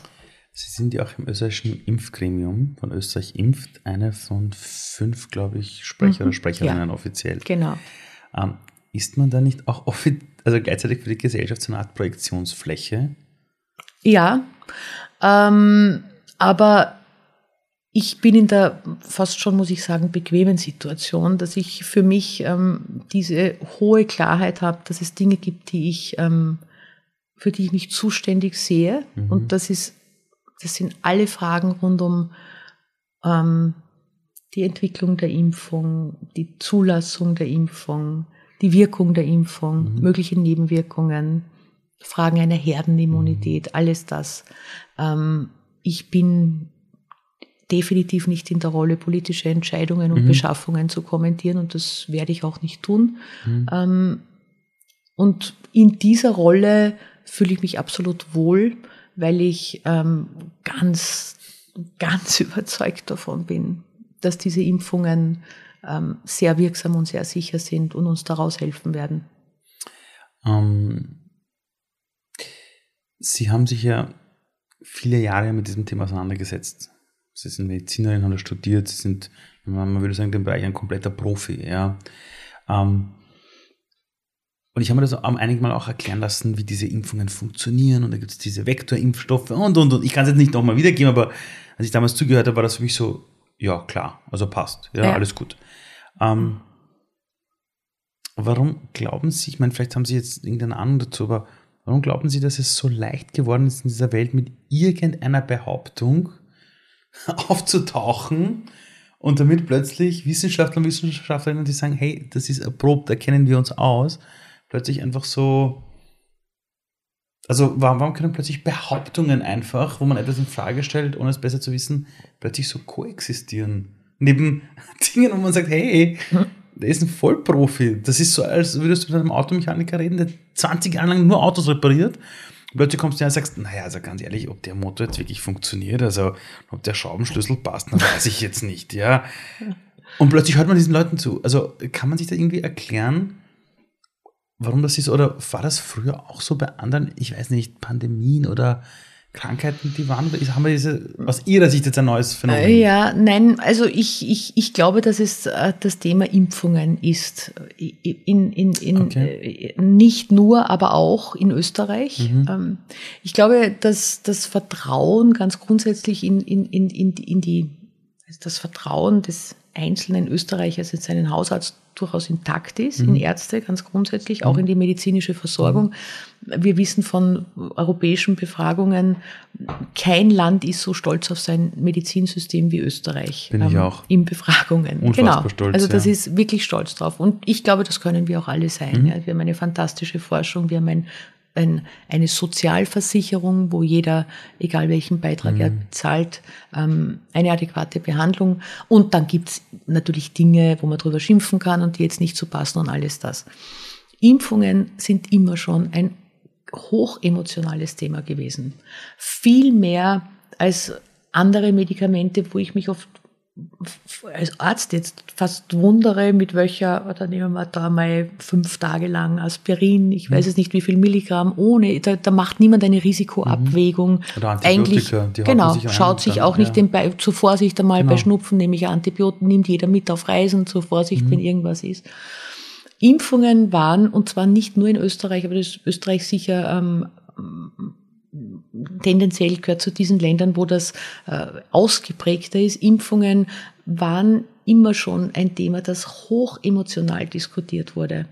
S1: Sie sind ja auch im österreichischen Impfgremium von Österreich impft, eine von fünf, glaube ich, Sprecher mhm. oder Sprecherinnen ja, offiziell.
S2: Genau.
S1: Ähm, ist man da nicht auch also gleichzeitig für die Gesellschaft so eine Art Projektionsfläche?
S2: Ja, ähm, aber ich bin in der fast schon, muss ich sagen, bequemen Situation, dass ich für mich ähm, diese hohe Klarheit habe, dass es Dinge gibt, die ich, ähm, für die ich mich zuständig sehe. Mhm. Und das ist, das sind alle Fragen rund um ähm, die Entwicklung der Impfung, die Zulassung der Impfung, die Wirkung der Impfung, mhm. mögliche Nebenwirkungen, Fragen einer Herdenimmunität, mhm. alles das. Ähm, ich bin definitiv nicht in der Rolle, politische Entscheidungen und mhm. Beschaffungen zu kommentieren und das werde ich auch nicht tun. Mhm. Ähm, und in dieser Rolle fühle ich mich absolut wohl, weil ich ähm, ganz, ganz [laughs] überzeugt davon bin, dass diese Impfungen ähm, sehr wirksam und sehr sicher sind und uns daraus helfen werden.
S1: Ähm, Sie haben sich ja viele Jahre mit diesem Thema auseinandergesetzt. Sie sind Medizinerin, haben studiert, Sie sind, man würde sagen, im Bereich ein kompletter Profi. Ja. Ähm, und ich habe mir das einige Mal auch erklären lassen, wie diese Impfungen funktionieren. Und da gibt es diese Vektorimpfstoffe und, und, und. Ich kann es jetzt nicht nochmal wiedergeben, aber als ich damals zugehört habe, war das für mich so, ja, klar, also passt. Ja, ja. alles gut. Ähm, warum glauben Sie, ich meine, vielleicht haben Sie jetzt irgendeine Ahnung dazu, aber warum glauben Sie, dass es so leicht geworden ist in dieser Welt mit irgendeiner Behauptung, [laughs] aufzutauchen und damit plötzlich Wissenschaftler und Wissenschaftlerinnen, die sagen, hey, das ist erprobt, da kennen wir uns aus, plötzlich einfach so, also warum, warum können plötzlich Behauptungen einfach, wo man etwas in Frage stellt, ohne es besser zu wissen, plötzlich so koexistieren? Neben [laughs] Dingen, wo man sagt, hey, der ist ein Vollprofi. Das ist so, als würdest du mit einem Automechaniker reden, der 20 Jahre lang nur Autos repariert plötzlich kommst du ja und sagst, naja, also ganz ehrlich, ob der Motor jetzt wirklich funktioniert, also ob der Schraubenschlüssel passt, dann weiß ich jetzt nicht, ja. Und plötzlich hört man diesen Leuten zu. Also kann man sich da irgendwie erklären, warum das ist? Oder war das früher auch so bei anderen, ich weiß nicht, Pandemien oder Krankheiten, die waren, haben wir diese, aus Ihrer Sicht jetzt ein neues Phänomen?
S2: Äh, ja, nein, also ich, ich, ich glaube, dass es äh, das Thema Impfungen ist. In, in, in, okay. Äh, nicht nur, aber auch in Österreich. Mhm. Ähm, ich glaube, dass das Vertrauen ganz grundsätzlich in, in, in, in, in die, also das Vertrauen des einzelnen Österreichers in seinen Hausarzt durchaus intakt ist, in Ärzte ganz grundsätzlich, auch in die medizinische Versorgung. Wir wissen von europäischen Befragungen, kein Land ist so stolz auf sein Medizinsystem wie Österreich.
S1: Bin ich auch.
S2: In Befragungen.
S1: Unfassbar
S2: genau.
S1: stolz,
S2: also das
S1: ja.
S2: ist wirklich stolz drauf. Und ich glaube, das können wir auch alle sein. Ja. Wir haben eine fantastische Forschung, wir haben ein ein, eine Sozialversicherung, wo jeder, egal welchen Beitrag er bezahlt, ähm, eine adäquate Behandlung. Und dann gibt's natürlich Dinge, wo man drüber schimpfen kann und die jetzt nicht so passen und alles das. Impfungen sind immer schon ein hochemotionales Thema gewesen. Viel mehr als andere Medikamente, wo ich mich oft als Arzt jetzt fast wundere, mit welcher, oder nehmen wir da mal fünf Tage lang Aspirin, ich weiß es nicht wie viel Milligramm, ohne, da, da macht niemand eine Risikoabwägung.
S1: Oder Antibiotika, die haut man
S2: genau,
S1: sich
S2: schaut sich
S1: dann,
S2: auch nicht
S1: ja.
S2: den zur Vorsicht einmal bei
S1: Genau.
S2: Schnupfen, nehme ich Antibioten, nimmt jeder mit auf Reisen zur Vorsicht,
S1: Mhm.
S2: wenn irgendwas ist. Impfungen waren, und zwar nicht nur in Österreich, aber das ist Österreich sicher ähm, tendenziell gehört zu diesen Ländern, wo das äh, ausgeprägter ist. Impfungen waren immer schon ein Thema, das hoch emotional diskutiert wurde.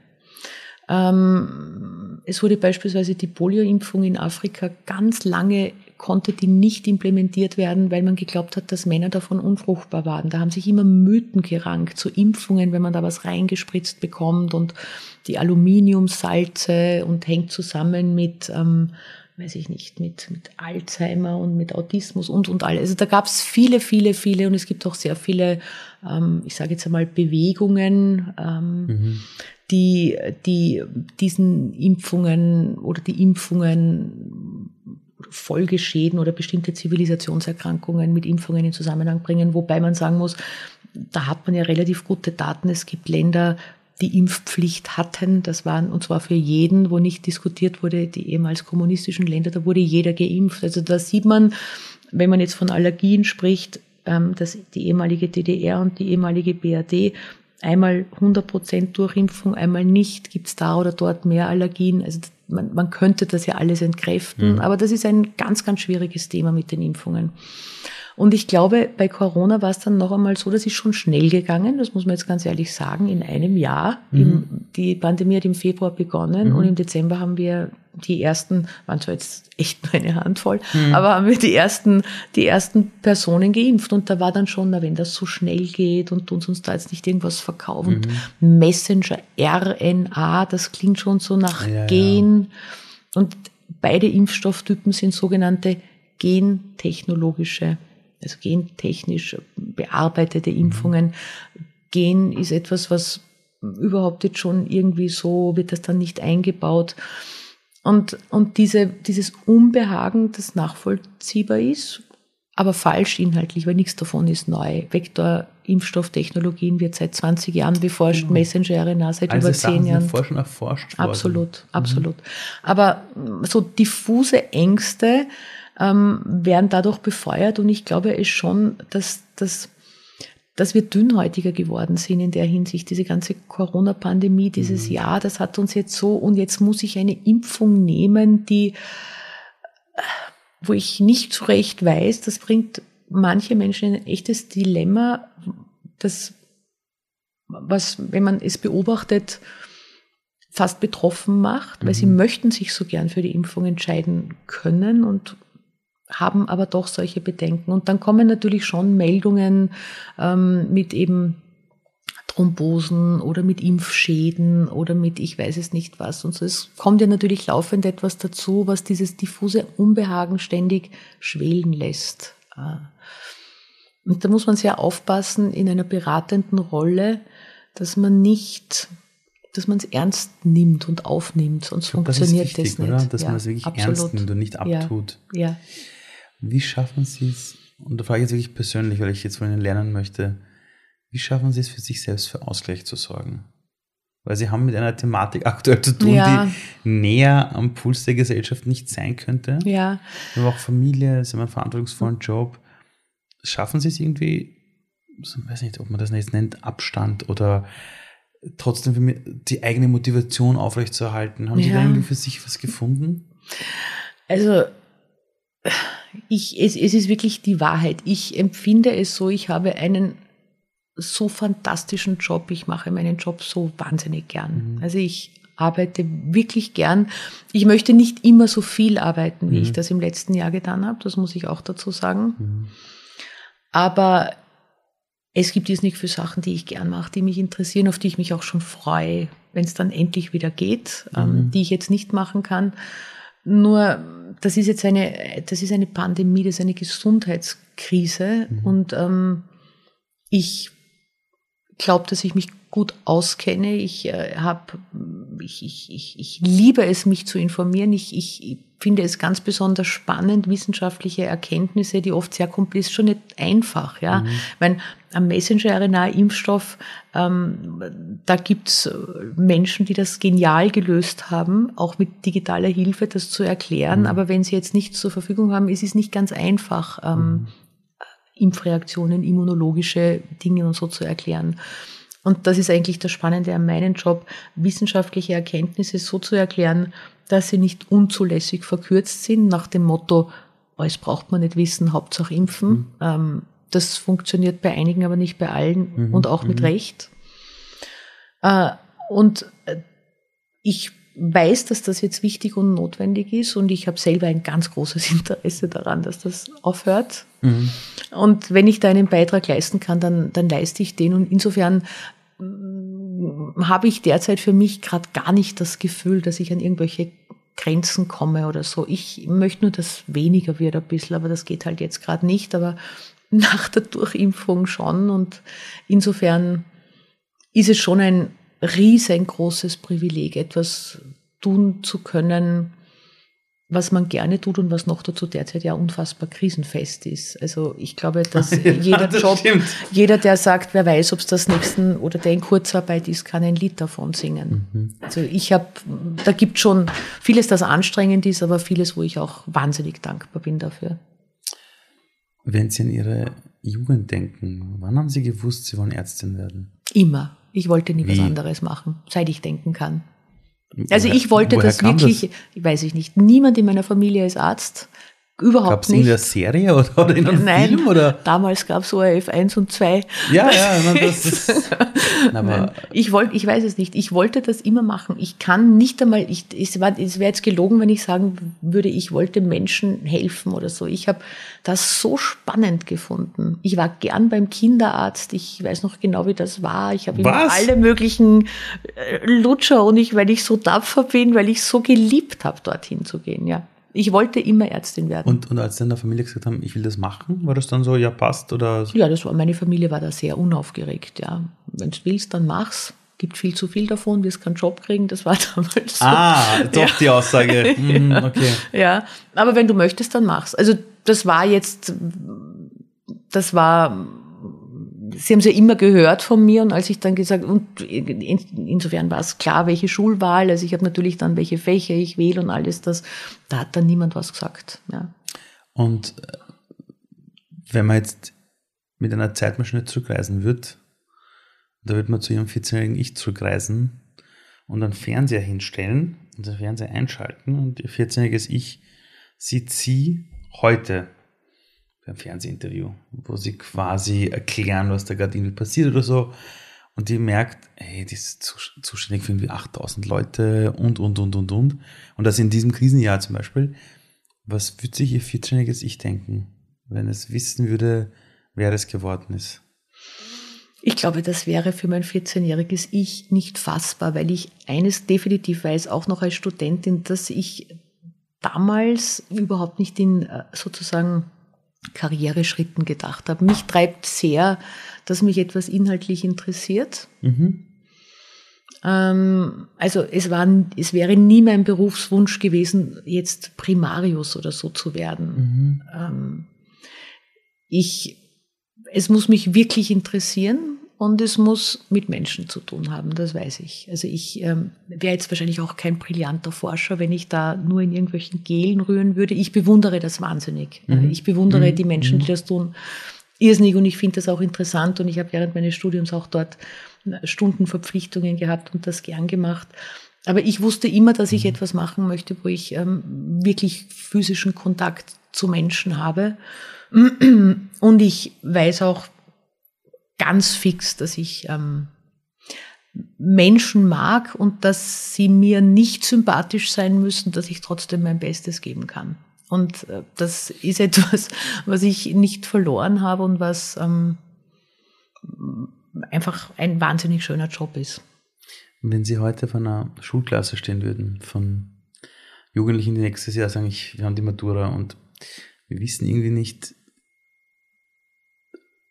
S2: Ähm, es wurde beispielsweise die Polioimpfung in Afrika ganz lange konnte die nicht implementiert werden, weil man geglaubt hat, dass Männer davon unfruchtbar waren. Da haben sich immer Mythen gerankt zu Impfungen, wenn man da was reingespritzt bekommt und die Aluminiumsalze und hängt zusammen mit, ähm, weiß ich nicht, mit, mit Alzheimer und mit Autismus und und alles. Also da gab es viele, viele, viele und es gibt auch sehr viele, ähm, ich sage jetzt einmal Bewegungen, ähm, die, die diesen Impfungen oder die Impfungen Folgeschäden oder bestimmte Zivilisationserkrankungen mit Impfungen in Zusammenhang bringen, wobei man sagen muss, da hat man ja relativ gute Daten. Es gibt Länder, die Impfpflicht hatten, das waren, und zwar für jeden, wo nicht diskutiert wurde, die ehemals kommunistischen Länder, da wurde jeder geimpft. Also da sieht man, wenn man jetzt von Allergien spricht, ähm, dass die ehemalige DDR und die ehemalige BRD einmal 100 Prozent Durchimpfung, einmal nicht, gibt es da oder dort mehr Allergien. Also man, man könnte das ja alles entkräften, aber das ist ein ganz, ganz schwieriges Thema mit den Impfungen. Und ich glaube, bei Corona war es dann noch einmal so, das ist schon schnell gegangen, das muss man jetzt ganz ehrlich sagen, in einem Jahr. Im, die Pandemie hat im Februar begonnen und im Dezember haben wir die ersten, waren zwar jetzt echt nur eine Handvoll, aber haben wir die ersten, die ersten Personen geimpft. Und da war dann schon, na, wenn das so schnell geht und uns uns da jetzt nicht irgendwas verkaufen. Messenger, RNA, das klingt schon so nach
S1: Ja, ja.
S2: Gen. Und beide Impfstofftypen sind sogenannte gentechnologische, also gentechnisch bearbeitete Impfungen. Gen ist etwas, was überhaupt jetzt schon irgendwie so, wird das dann nicht eingebaut. Und, und diese, dieses Unbehagen, das nachvollziehbar ist, aber falsch inhaltlich, weil nichts davon ist neu. Vektor-Impfstofftechnologien wird seit 20 Jahren beforscht, Messenger-RNA seit
S1: Also
S2: über
S1: Sachen
S2: 10
S1: sind
S2: Jahren.
S1: vorher schon erforscht worden.
S2: Absolut, absolut. Aber mm, so diffuse Ängste ähm, werden dadurch befeuert. Und ich glaube es schon, dass, dass, dass wir dünnhäutiger geworden sind in der Hinsicht. Diese ganze Corona-Pandemie, dieses Jahr, das hat uns jetzt so und jetzt muss ich eine Impfung nehmen, die wo ich nicht so recht weiß, das bringt manche Menschen in ein echtes Dilemma, das, was, wenn man es beobachtet, fast betroffen macht, weil sie möchten sich so gern für die Impfung entscheiden können und haben aber doch solche Bedenken. Und dann kommen natürlich schon Meldungen ähm, mit eben Thrombosen oder mit Impfschäden oder mit ich weiß es nicht was. Und so es kommt ja natürlich laufend etwas dazu, was dieses diffuse Unbehagen ständig schwelen lässt. Äh, Und da muss man sehr aufpassen in einer beratenden Rolle, dass man nicht, dass man es ernst nimmt und aufnimmt, sonst
S1: glaub, das
S2: funktioniert
S1: wichtig,
S2: das nicht.
S1: oder? Dass
S2: Ja,
S1: man das wirklich
S2: absolut.
S1: ernst nimmt und nicht
S2: Ja.
S1: abtut.
S2: Ja.
S1: Wie schaffen Sie es, und da frage ich jetzt wirklich persönlich, weil ich jetzt von Ihnen lernen möchte, wie schaffen Sie es für sich selbst für Ausgleich zu sorgen? Weil Sie haben mit einer Thematik aktuell zu tun,
S2: Ja.
S1: die näher am Puls der Gesellschaft nicht sein könnte.
S2: Ja,
S1: Sie haben auch Familie, Sie haben einen verantwortungsvollen Job. Schaffen Sie es irgendwie, so, weiß nicht, ob man das jetzt nennt, Abstand oder trotzdem die eigene Motivation aufrechtzuerhalten? Haben Sie da
S2: Ja.
S1: irgendwie für sich was gefunden?
S2: Also ich, es, es ist wirklich die Wahrheit. Ich empfinde es so, ich habe einen so fantastischen Job. Ich mache meinen Job so wahnsinnig gern. Also ich arbeite wirklich gern. Ich möchte nicht immer so viel arbeiten, wie ich das im letzten Jahr getan habe. Das muss ich auch dazu sagen. Aber es gibt jetzt nicht für Sachen, die ich gern mache, die mich interessieren, auf die ich mich auch schon freue, wenn es dann endlich wieder geht, ähm, die ich jetzt nicht machen kann. Nur, das ist jetzt eine, das ist eine Pandemie, das ist eine Gesundheitskrise und ähm, ich glaube, dass ich mich gut auskenne. Ich äh, habe, ich, ich, ich, ich liebe es, mich zu informieren. Ich, ich finde es ganz besonders spannend, wissenschaftliche Erkenntnisse, die oft sehr komplex, schon nicht einfach. Ja, ich meine, am Messenger-RNA-Impfstoff, ähm, da gibt's Menschen, die das genial gelöst haben, auch mit digitaler Hilfe das zu erklären. Aber wenn sie jetzt nichts zur Verfügung haben, ist es nicht ganz einfach. Ähm, Impfreaktionen, immunologische Dinge und so zu erklären. Und das ist eigentlich das Spannende an meinem Job, wissenschaftliche Erkenntnisse so zu erklären, dass sie nicht unzulässig verkürzt sind, nach dem Motto, alles braucht man nicht wissen, Hauptsache impfen. Ähm, das funktioniert bei einigen, aber nicht bei allen und auch mit Recht. Äh, und äh, ich weiß, dass das jetzt wichtig und notwendig ist und ich habe selber ein ganz großes [laughs] Interesse daran, dass das aufhört. Und wenn ich da einen Beitrag leisten kann, dann, dann leiste ich den. Und insofern mm, habe ich derzeit für mich gerade gar nicht das Gefühl, dass ich an irgendwelche Grenzen komme oder so. Ich möchte nur, dass weniger wird ein bisschen, aber das geht halt jetzt gerade nicht. Aber [laughs] nach der Durchimpfung schon. Und insofern ist es schon ein riesengroßes Privileg, etwas tun zu können, was man gerne tut und was noch dazu derzeit ja unfassbar krisenfest ist. Also ich glaube, [laughs] dass jeder
S1: das
S2: Job,
S1: stimmt.
S2: jeder, der sagt, wer weiß, ob es das nächsten oder der in Kurzarbeit ist, kann ein Lied davon singen. Also ich habe, da gibt schon vieles, das anstrengend ist, aber vieles, wo ich auch wahnsinnig dankbar bin dafür.
S1: Wenn Sie an Ihre Jugend denken, wann haben Sie gewusst, Sie wollen Ärztin werden?
S2: Immer. Ich wollte nie was
S1: Wie?
S2: anderes machen, seit ich denken kann. Also ich wollte
S1: woher
S2: das? wirklich, weiß ich nicht, niemand in meiner Familie ist Arzt, überhaupt
S1: Gab es
S2: nicht.
S1: in der Serie oder, oder in einem
S2: Nein,
S1: Film? Oder?
S2: damals gab es ORF 1 und 2.
S1: Ja, ja, ich meine, das ist. [laughs] Aber
S2: Ich wollte, ich weiß es nicht. Ich wollte das immer machen. Ich kann nicht einmal, ich, es, war- es wäre jetzt gelogen, wenn ich sagen würde, ich wollte Menschen helfen oder so. Ich habe das so spannend gefunden. Ich war gern beim Kinderarzt. Ich weiß noch genau, wie das war. Ich habe immer alle möglichen äh, Lutscher und ich, weil ich so tapfer bin, weil ich so geliebt habe, dorthin zu gehen. Ja, ich wollte immer Ärztin werden.
S1: und, und als in der Familie gesagt haben, ich will das machen, war das dann so, ja, passt? Oder so?
S2: Ja, das war, meine Familie war da sehr unaufgeregt, ja. Wenn du willst, dann machst. Gibt viel zu viel davon, wirst keinen Job kriegen, das war [laughs] damals so.
S1: Ah, doch die Aussage. Mhm, [laughs] okay.
S2: Ja, aber wenn du möchtest, dann mach's. Also das war jetzt, das war, Sie haben es ja immer gehört von mir und als ich dann gesagt, und in, insofern war es klar, welche Schulwahl, also ich habe natürlich dann, welche Fächer ich wähle und alles das, da hat dann niemand was gesagt. Ja.
S1: Und äh, wenn man jetzt mit einer Zeitmaschine zurückreisen wird, da wird man zu ihrem 14-jährigen Ich zurückreisen und einen Fernseher hinstellen und den Fernseher einschalten und ihr 14-jähriges Ich sieht sie heute beim Fernsehinterview, wo sie quasi erklären, was da gerade irgendwie passiert oder so. Und die merkt, hey, die ist zu- zuständig für irgendwie 8000 Leute und, und, und, und, und. Und das in diesem Krisenjahr zum Beispiel. Was würde sich ihr 14-jähriges Ich denken, wenn es wissen würde, wer es geworden ist?
S2: Ich glaube, das wäre für mein 14-jähriges Ich nicht fassbar, weil ich eines definitiv weiß, auch noch als Studentin, dass ich damals überhaupt nicht in äh, sozusagen Karriereschritten gedacht habe. Mich treibt sehr, dass mich etwas inhaltlich interessiert. Ähm, also es, war, es wäre nie mein Berufswunsch gewesen, jetzt Primarius oder so zu werden. Ähm, ich, es muss mich wirklich interessieren und es muss mit Menschen zu tun haben, das weiß ich. Also ich ähm, wäre jetzt wahrscheinlich auch kein brillanter Forscher, wenn ich da nur in irgendwelchen Gelen rühren würde. Ich bewundere das wahnsinnig. Ich bewundere die Menschen, die das tun, irrsinnig und ich finde das auch interessant und ich habe während meines Studiums auch dort Stundenverpflichtungen gehabt und das gern gemacht. Aber ich wusste immer, dass ich etwas machen möchte, wo ich ähm, wirklich physischen Kontakt zu Menschen habe. Und ich weiß auch, ganz fix, dass ich ähm, Menschen mag und dass sie mir nicht sympathisch sein müssen, dass ich trotzdem mein Bestes geben kann. Und äh, das ist [laughs] etwas, was ich nicht verloren habe und was ähm, einfach ein wahnsinnig schöner Job ist.
S1: Wenn Sie heute vor einer Schulklasse stehen würden, von Jugendlichen, die nächstes Jahr sagen, ich, wir haben die Matura und wir wissen irgendwie nicht,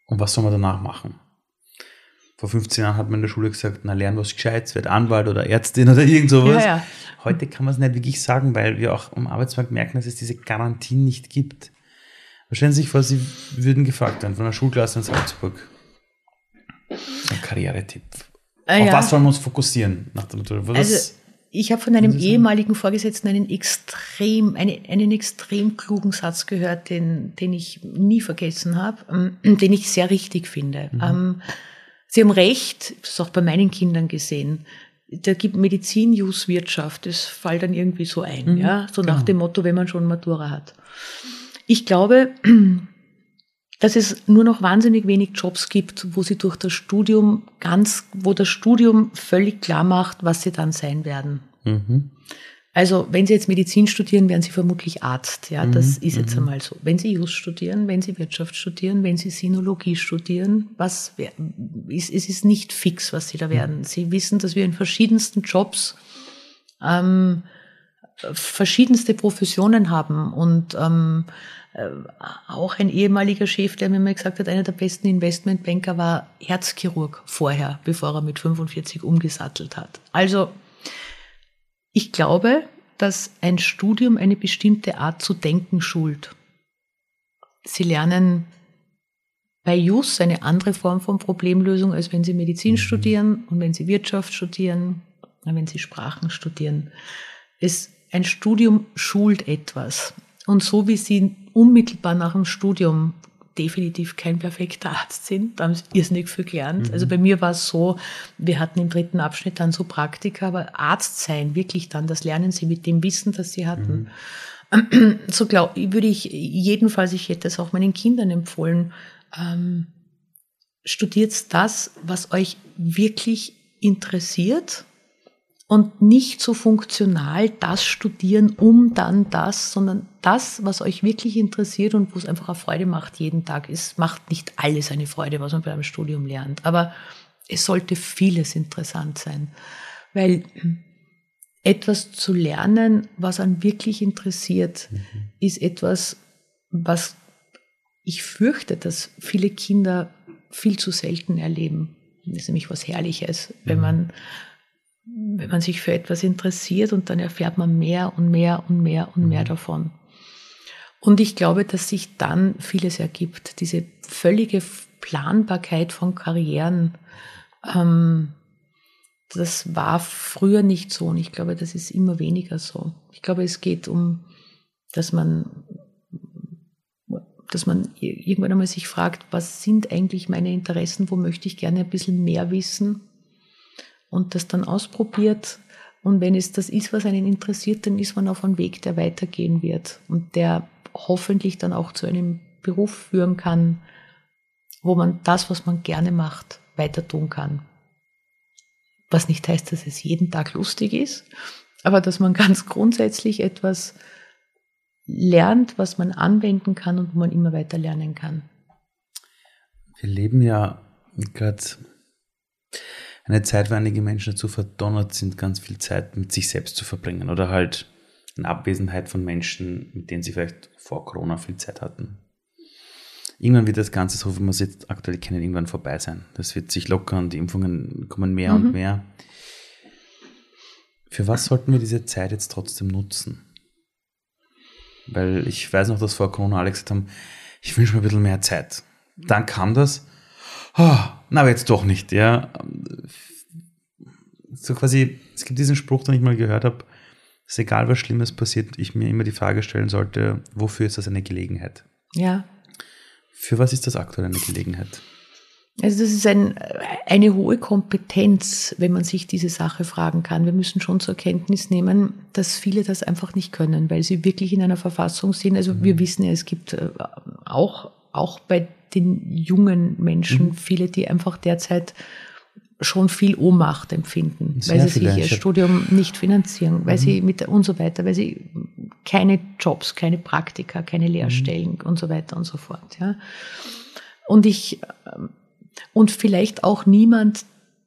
S1: und was soll man danach machen? Vor 15 Jahren hat man in der Schule gesagt, na, lern was Gescheites, werd Anwalt oder Ärztin oder irgend sowas.
S2: Ja, ja.
S1: Heute kann man es nicht wirklich sagen, weil wir auch am Arbeitsmarkt merken, dass es diese Garantien nicht gibt. Stellen Sie sich vor, Sie würden gefragt werden von einer Schulklasse in Salzburg. Ein Karrieretipp.
S2: Ah,
S1: Auf
S2: ja.
S1: was sollen wir uns fokussieren nach der Matura? Was,
S2: Also ich habe von einem ehemaligen Vorgesetzten einen extrem, eine, einen extrem klugen Satz gehört, den, den ich nie vergessen habe, ähm, den ich sehr richtig finde. Ähm, Sie haben recht, das ist auch bei meinen Kindern gesehen. Da gibt Medizin, Jus, Wirtschaft, das fällt dann irgendwie so ein, ja, so nach
S1: genau.
S2: dem Motto, wenn man schon Matura hat. Ich glaube, dass es nur noch wahnsinnig wenig Jobs gibt, wo sie durch das Studium ganz, wo das Studium völlig klar macht, was sie dann sein werden.
S1: Mhm.
S2: Also, wenn Sie jetzt Medizin studieren, werden Sie vermutlich Arzt. Ja, das ist jetzt einmal so. Wenn Sie Jus studieren, wenn Sie Wirtschaft studieren, wenn Sie Sinologie studieren, was ist, es ist nicht fix, was Sie da werden. Sie wissen, dass wir in verschiedensten Jobs ähm, verschiedenste Professionen haben und ähm, äh, auch ein ehemaliger Chef, der mir mal gesagt hat, einer der besten Investmentbanker war Herzchirurg vorher, bevor er mit 45 umgesattelt hat. Also ich glaube, dass ein Studium eine bestimmte Art zu denken schult. Sie lernen bei JUS eine andere Form von Problemlösung, als wenn Sie Medizin studieren und wenn Sie Wirtschaft studieren, und wenn Sie Sprachen studieren. Es, ein Studium schult etwas. Und so wie Sie unmittelbar nach dem Studium definitiv kein perfekter Arzt sind, da haben Sie irrsinnig viel gelernt. Also bei mir war es so, wir hatten im dritten Abschnitt dann so Praktika, aber Arzt sein, wirklich dann, das lernen Sie mit dem Wissen, das Sie hatten. [clears throat] So glaub, würde ich jedenfalls, ich hätte es auch meinen Kindern empfohlen, ähm, studiert das, was euch wirklich interessiert und nicht so funktional das studieren, um dann das, sondern das, was euch wirklich interessiert und wo es einfach eine Freude macht jeden Tag. Es macht nicht alles eine Freude, was man bei einem Studium lernt, aber es sollte vieles interessant sein, weil etwas zu lernen, was einen wirklich interessiert, ist etwas, was ich fürchte, dass viele Kinder viel zu selten erleben. Das ist nämlich was Herrliches, wenn man, wenn man sich für etwas interessiert und dann erfährt man mehr und mehr und mehr und mehr davon. Und ich glaube, dass sich dann vieles ergibt. Diese völlige Planbarkeit von Karrieren, ähm, das war früher nicht so und ich glaube, das ist immer weniger so. Ich glaube, es geht um, dass man, dass man irgendwann einmal sich fragt, was sind eigentlich meine Interessen, wo möchte ich gerne ein bisschen mehr wissen und das dann ausprobiert. Und wenn es das ist, was einen interessiert, dann ist man auf einem Weg, der weitergehen wird und der hoffentlich dann auch zu einem Beruf führen kann, wo man das, was man gerne macht, weiter tun kann. Was nicht heißt, dass es jeden Tag lustig ist, aber dass man [laughs] ganz grundsätzlich etwas lernt, was man anwenden kann und wo man immer weiter lernen kann.
S1: Wir leben ja gerade eine Zeit, wo einige Menschen dazu verdonnert sind, ganz viel Zeit mit sich selbst zu verbringen oder halt in Abwesenheit von Menschen, mit denen sie vielleicht vor Corona viel Zeit hatten. Irgendwann wird das Ganze, so wie wir es jetzt aktuell kennen, irgendwann vorbei sein. Das wird sich lockern, die Impfungen kommen mehr und mehr. Für was sollten wir diese Zeit jetzt trotzdem nutzen? Weil ich weiß noch, dass vor Corona alle gesagt haben, ich wünsche mir ein bisschen mehr Zeit. Dann kam das, oh, na, aber jetzt doch nicht, ja. So quasi, es gibt diesen Spruch, den ich mal gehört habe, dass egal was Schlimmes passiert, ich mir immer die Frage stellen sollte, wofür ist das eine Gelegenheit?
S2: Ja,
S1: Für was ist das aktuell eine Gelegenheit?
S2: Also das ist ein, eine hohe Kompetenz, wenn man sich diese Sache fragen kann. Wir müssen schon zur Kenntnis nehmen, dass viele das einfach nicht können, weil sie wirklich in einer Verfassung sind. Also wir wissen ja, es gibt äh, auch, auch bei den jungen Menschen,
S1: Mhm.
S2: viele, die einfach derzeit schon viel Ohnmacht empfinden,
S1: Sehr
S2: weil sie sich ihr Studium nicht finanzieren, weil
S1: Mhm.
S2: sie mit und so weiter, weil sie keine Jobs, keine Praktika, keine
S1: Mhm.
S2: Lehrstellen und so weiter und so fort. Ja. Und ich ähm, und vielleicht auch niemand,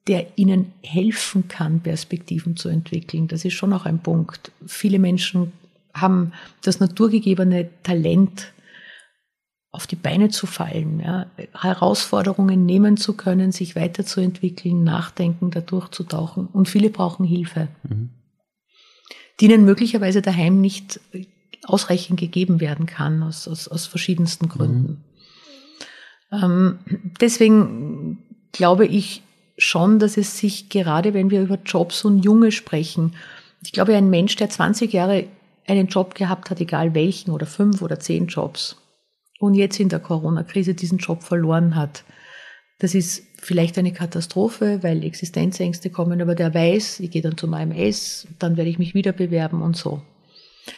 S2: der ihnen helfen kann, Perspektiven zu entwickeln. Das ist schon auch ein Punkt. Viele Menschen haben das naturgegebene Talent, auf die Beine zu fallen, ja, Herausforderungen nehmen zu können, sich weiterzuentwickeln, nachdenken, da durchzutauchen. Und viele brauchen Hilfe,
S1: Mhm.
S2: die ihnen möglicherweise daheim nicht ausreichend gegeben werden kann, aus, aus, aus verschiedensten Gründen. Ähm, deswegen glaube ich schon, dass es sich gerade, wenn wir über Jobs und Junge sprechen, ich glaube, ein Mensch, der 20 Jahre einen Job gehabt hat, egal welchen, oder fünf oder zehn Jobs, und jetzt in der Corona-Krise diesen Job verloren hat, das ist vielleicht eine Katastrophe, weil Existenzängste kommen, aber der weiß, ich gehe dann zum AMS, dann werde ich mich wieder bewerben und so.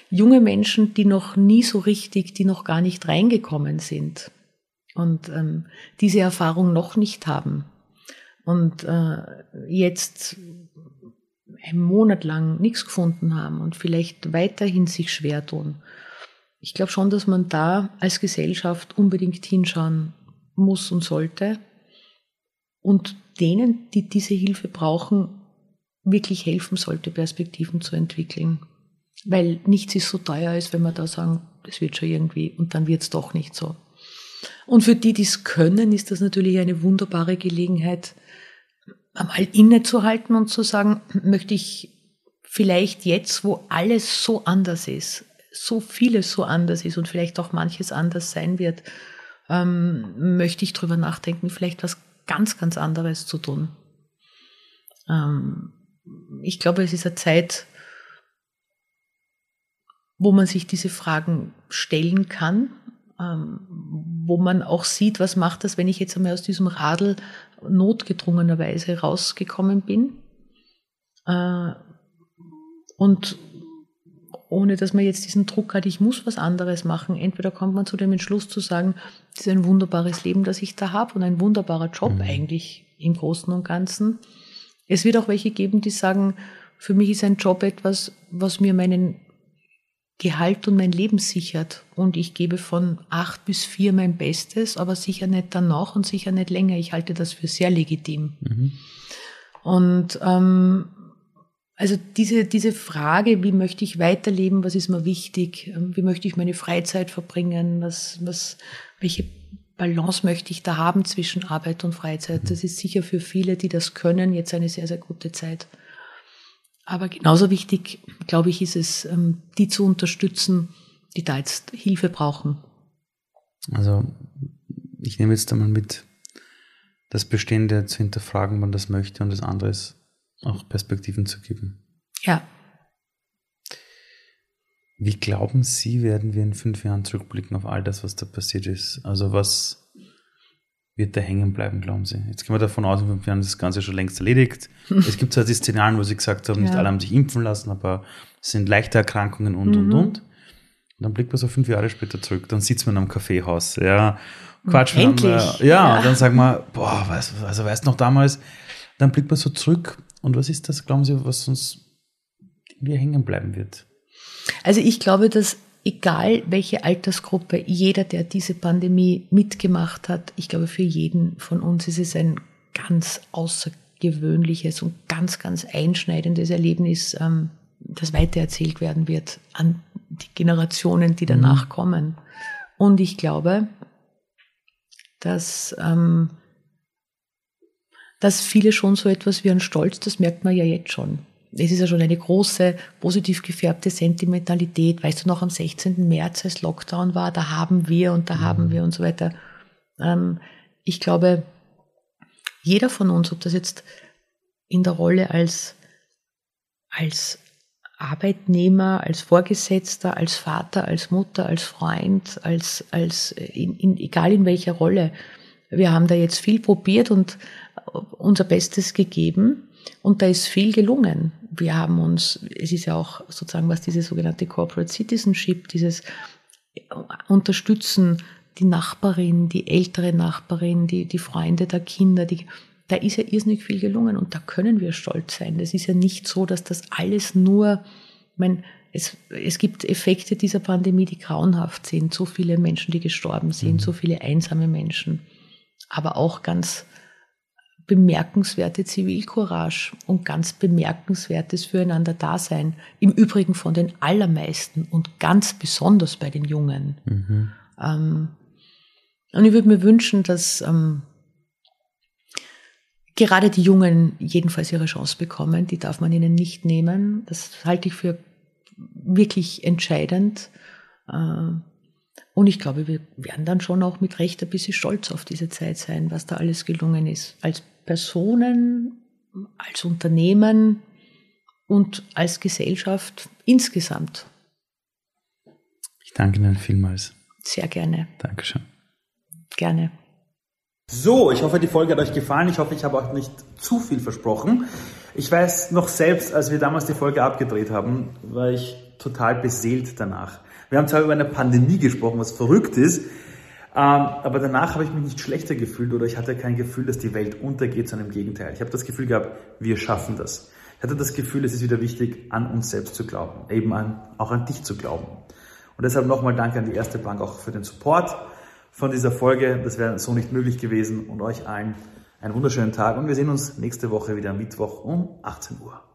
S2: Junge Menschen, die noch nie so richtig, die noch gar nicht reingekommen sind und ähm, diese Erfahrung noch nicht haben und äh, jetzt einen Monat lang nichts gefunden haben und vielleicht weiterhin sich schwer tun. Ich glaube schon, dass man da als Gesellschaft unbedingt hinschauen muss und sollte und denen, die diese Hilfe brauchen, wirklich helfen sollte, Perspektiven zu entwickeln. Weil nichts ist so teuer, als wenn wir da sagen, das wird schon irgendwie und dann wird es doch nicht so. Und für die, die es können, ist das natürlich eine wunderbare Gelegenheit, einmal innezuhalten und zu sagen, möchte ich vielleicht jetzt, wo alles so anders ist, so vieles so anders ist und vielleicht auch manches anders sein wird, ähm, möchte ich drüber nachdenken, vielleicht was ganz, ganz anderes zu tun. Ähm, ich glaube, es ist eine Zeit, wo man sich diese Fragen stellen kann, ähm, wo man auch sieht, was macht das, wenn ich jetzt einmal aus diesem Radl notgedrungenerweise rausgekommen bin. Äh, und ohne dass man jetzt diesen Druck hat, ich muss was anderes machen. Entweder kommt man zu dem Entschluss zu sagen, das ist ein wunderbares Leben, das ich da habe und ein wunderbarer Job
S1: Mhm.
S2: eigentlich im Großen und Ganzen. Es wird auch welche geben, die sagen, für mich ist ein Job etwas, was mir meinen Gehalt und mein Leben sichert. Und ich gebe von acht bis vier mein Bestes, aber sicher nicht danach und sicher nicht länger. Ich halte das für sehr legitim.
S1: Mhm.
S2: Und ähm, also diese, diese Frage, wie möchte ich weiterleben, was ist mir wichtig, ähm, wie möchte ich meine Freizeit verbringen, was, was, welche Balance möchte ich da haben zwischen Arbeit und Freizeit, das ist sicher für viele, die das können, jetzt eine sehr, sehr gute Zeit. Aber genauso wichtig, glaube ich, ist es, ähm, die zu unterstützen, die da jetzt Hilfe brauchen.
S1: Also ich nehme jetzt einmal mit, das Bestehende zu hinterfragen, wann das möchte und das andere ist auch Perspektiven zu geben.
S2: Ja,
S1: Wie glauben Sie, werden wir in fünf Jahren zurückblicken auf all das, was da passiert ist? Also was wird da hängen bleiben, glauben Sie? Jetzt gehen wir davon aus, in fünf Jahren ist das Ganze schon längst erledigt. [laughs] es gibt zwar die Szenarien, wo Sie gesagt haben, nicht
S2: Ja.
S1: alle haben sich impfen lassen, aber es sind leichte Erkrankungen und, und,
S2: Mhm.
S1: und. Und dann blickt man so fünf Jahre später zurück, dann sitzt man am Kaffeehaus, ja, quatscht
S2: Endlich.
S1: miteinander. Ja,
S2: Ja.
S1: und dann sagt man, boah, weißt, also weißt du noch damals, dann blickt man so zurück und was ist das, glauben Sie, was uns irgendwie hängen bleiben wird?
S2: Also ich glaube, dass egal welche Altersgruppe, jeder, der diese Pandemie mitgemacht hat, ich glaube, für jeden von uns ist es ein ganz außergewöhnliches und ganz, ganz einschneidendes Erlebnis, ähm, das weitererzählt werden wird an die Generationen, die danach kommen. Und ich glaube, dass, ähm, dass viele schon so etwas wie ein Stolz, das merkt man ja jetzt schon. Es ist ja schon eine große, positiv gefärbte Sentimentalität. Weißt du noch, am 16. März, als Lockdown war, da haben wir und da haben wir und so weiter. Ähm, ich glaube, jeder von uns, ob das jetzt in der Rolle als, als Arbeitnehmer, als Vorgesetzter, als Vater, als Mutter, als Freund, als, als in, in, egal in welcher Rolle. Wir haben da jetzt viel probiert und unser Bestes gegeben und da ist viel gelungen. Wir haben uns, es ist ja auch sozusagen, was diese sogenannte Corporate Citizenship, dieses Unterstützen die Nachbarin, die ältere Nachbarin, die, die Freunde der Kinder, die, da ist ja irrsinnig viel gelungen und da können wir stolz sein. Das ist ja nicht so, dass das alles nur, ich meine, es, es gibt Effekte dieser Pandemie, die grauenhaft sind. So viele Menschen, die gestorben sind, mhm. so viele einsame Menschen, aber auch ganz bemerkenswerte Zivilcourage und ganz bemerkenswertes Füreinander-Dasein. Im Übrigen von den allermeisten und ganz besonders bei den Jungen. Mhm. Ähm, und ich würde mir wünschen, dass ähm, gerade die Jungen jedenfalls ihre Chance bekommen. Die darf man ihnen nicht nehmen. Das halte ich für wirklich entscheidend. Äh, und ich glaube, wir werden dann schon auch mit Recht ein bisschen stolz auf diese Zeit sein, was da alles gelungen ist. Als Personen, als Unternehmen und als Gesellschaft insgesamt.
S4: Ich danke Ihnen vielmals.
S2: Sehr gerne.
S4: Dankeschön.
S2: Gerne.
S1: So, ich hoffe, die Folge hat euch gefallen. Ich hoffe, ich habe euch nicht zu viel versprochen. Ich weiß noch selbst, als wir damals die Folge abgedreht haben, war ich total beseelt danach. Wir haben zwar über eine Pandemie gesprochen, was verrückt ist, aber danach habe ich mich nicht schlechter gefühlt oder ich hatte kein Gefühl, dass die Welt untergeht, sondern im Gegenteil. Ich habe das Gefühl gehabt, wir schaffen das. Ich hatte das Gefühl, es ist wieder wichtig, an uns selbst zu glauben, eben an, auch an dich zu glauben. Und deshalb nochmal Danke an die Erste Bank auch für den Support von dieser Folge. Das wäre so nicht möglich gewesen und euch allen einen wunderschönen Tag und wir sehen uns nächste Woche wieder am Mittwoch um 18 Uhr.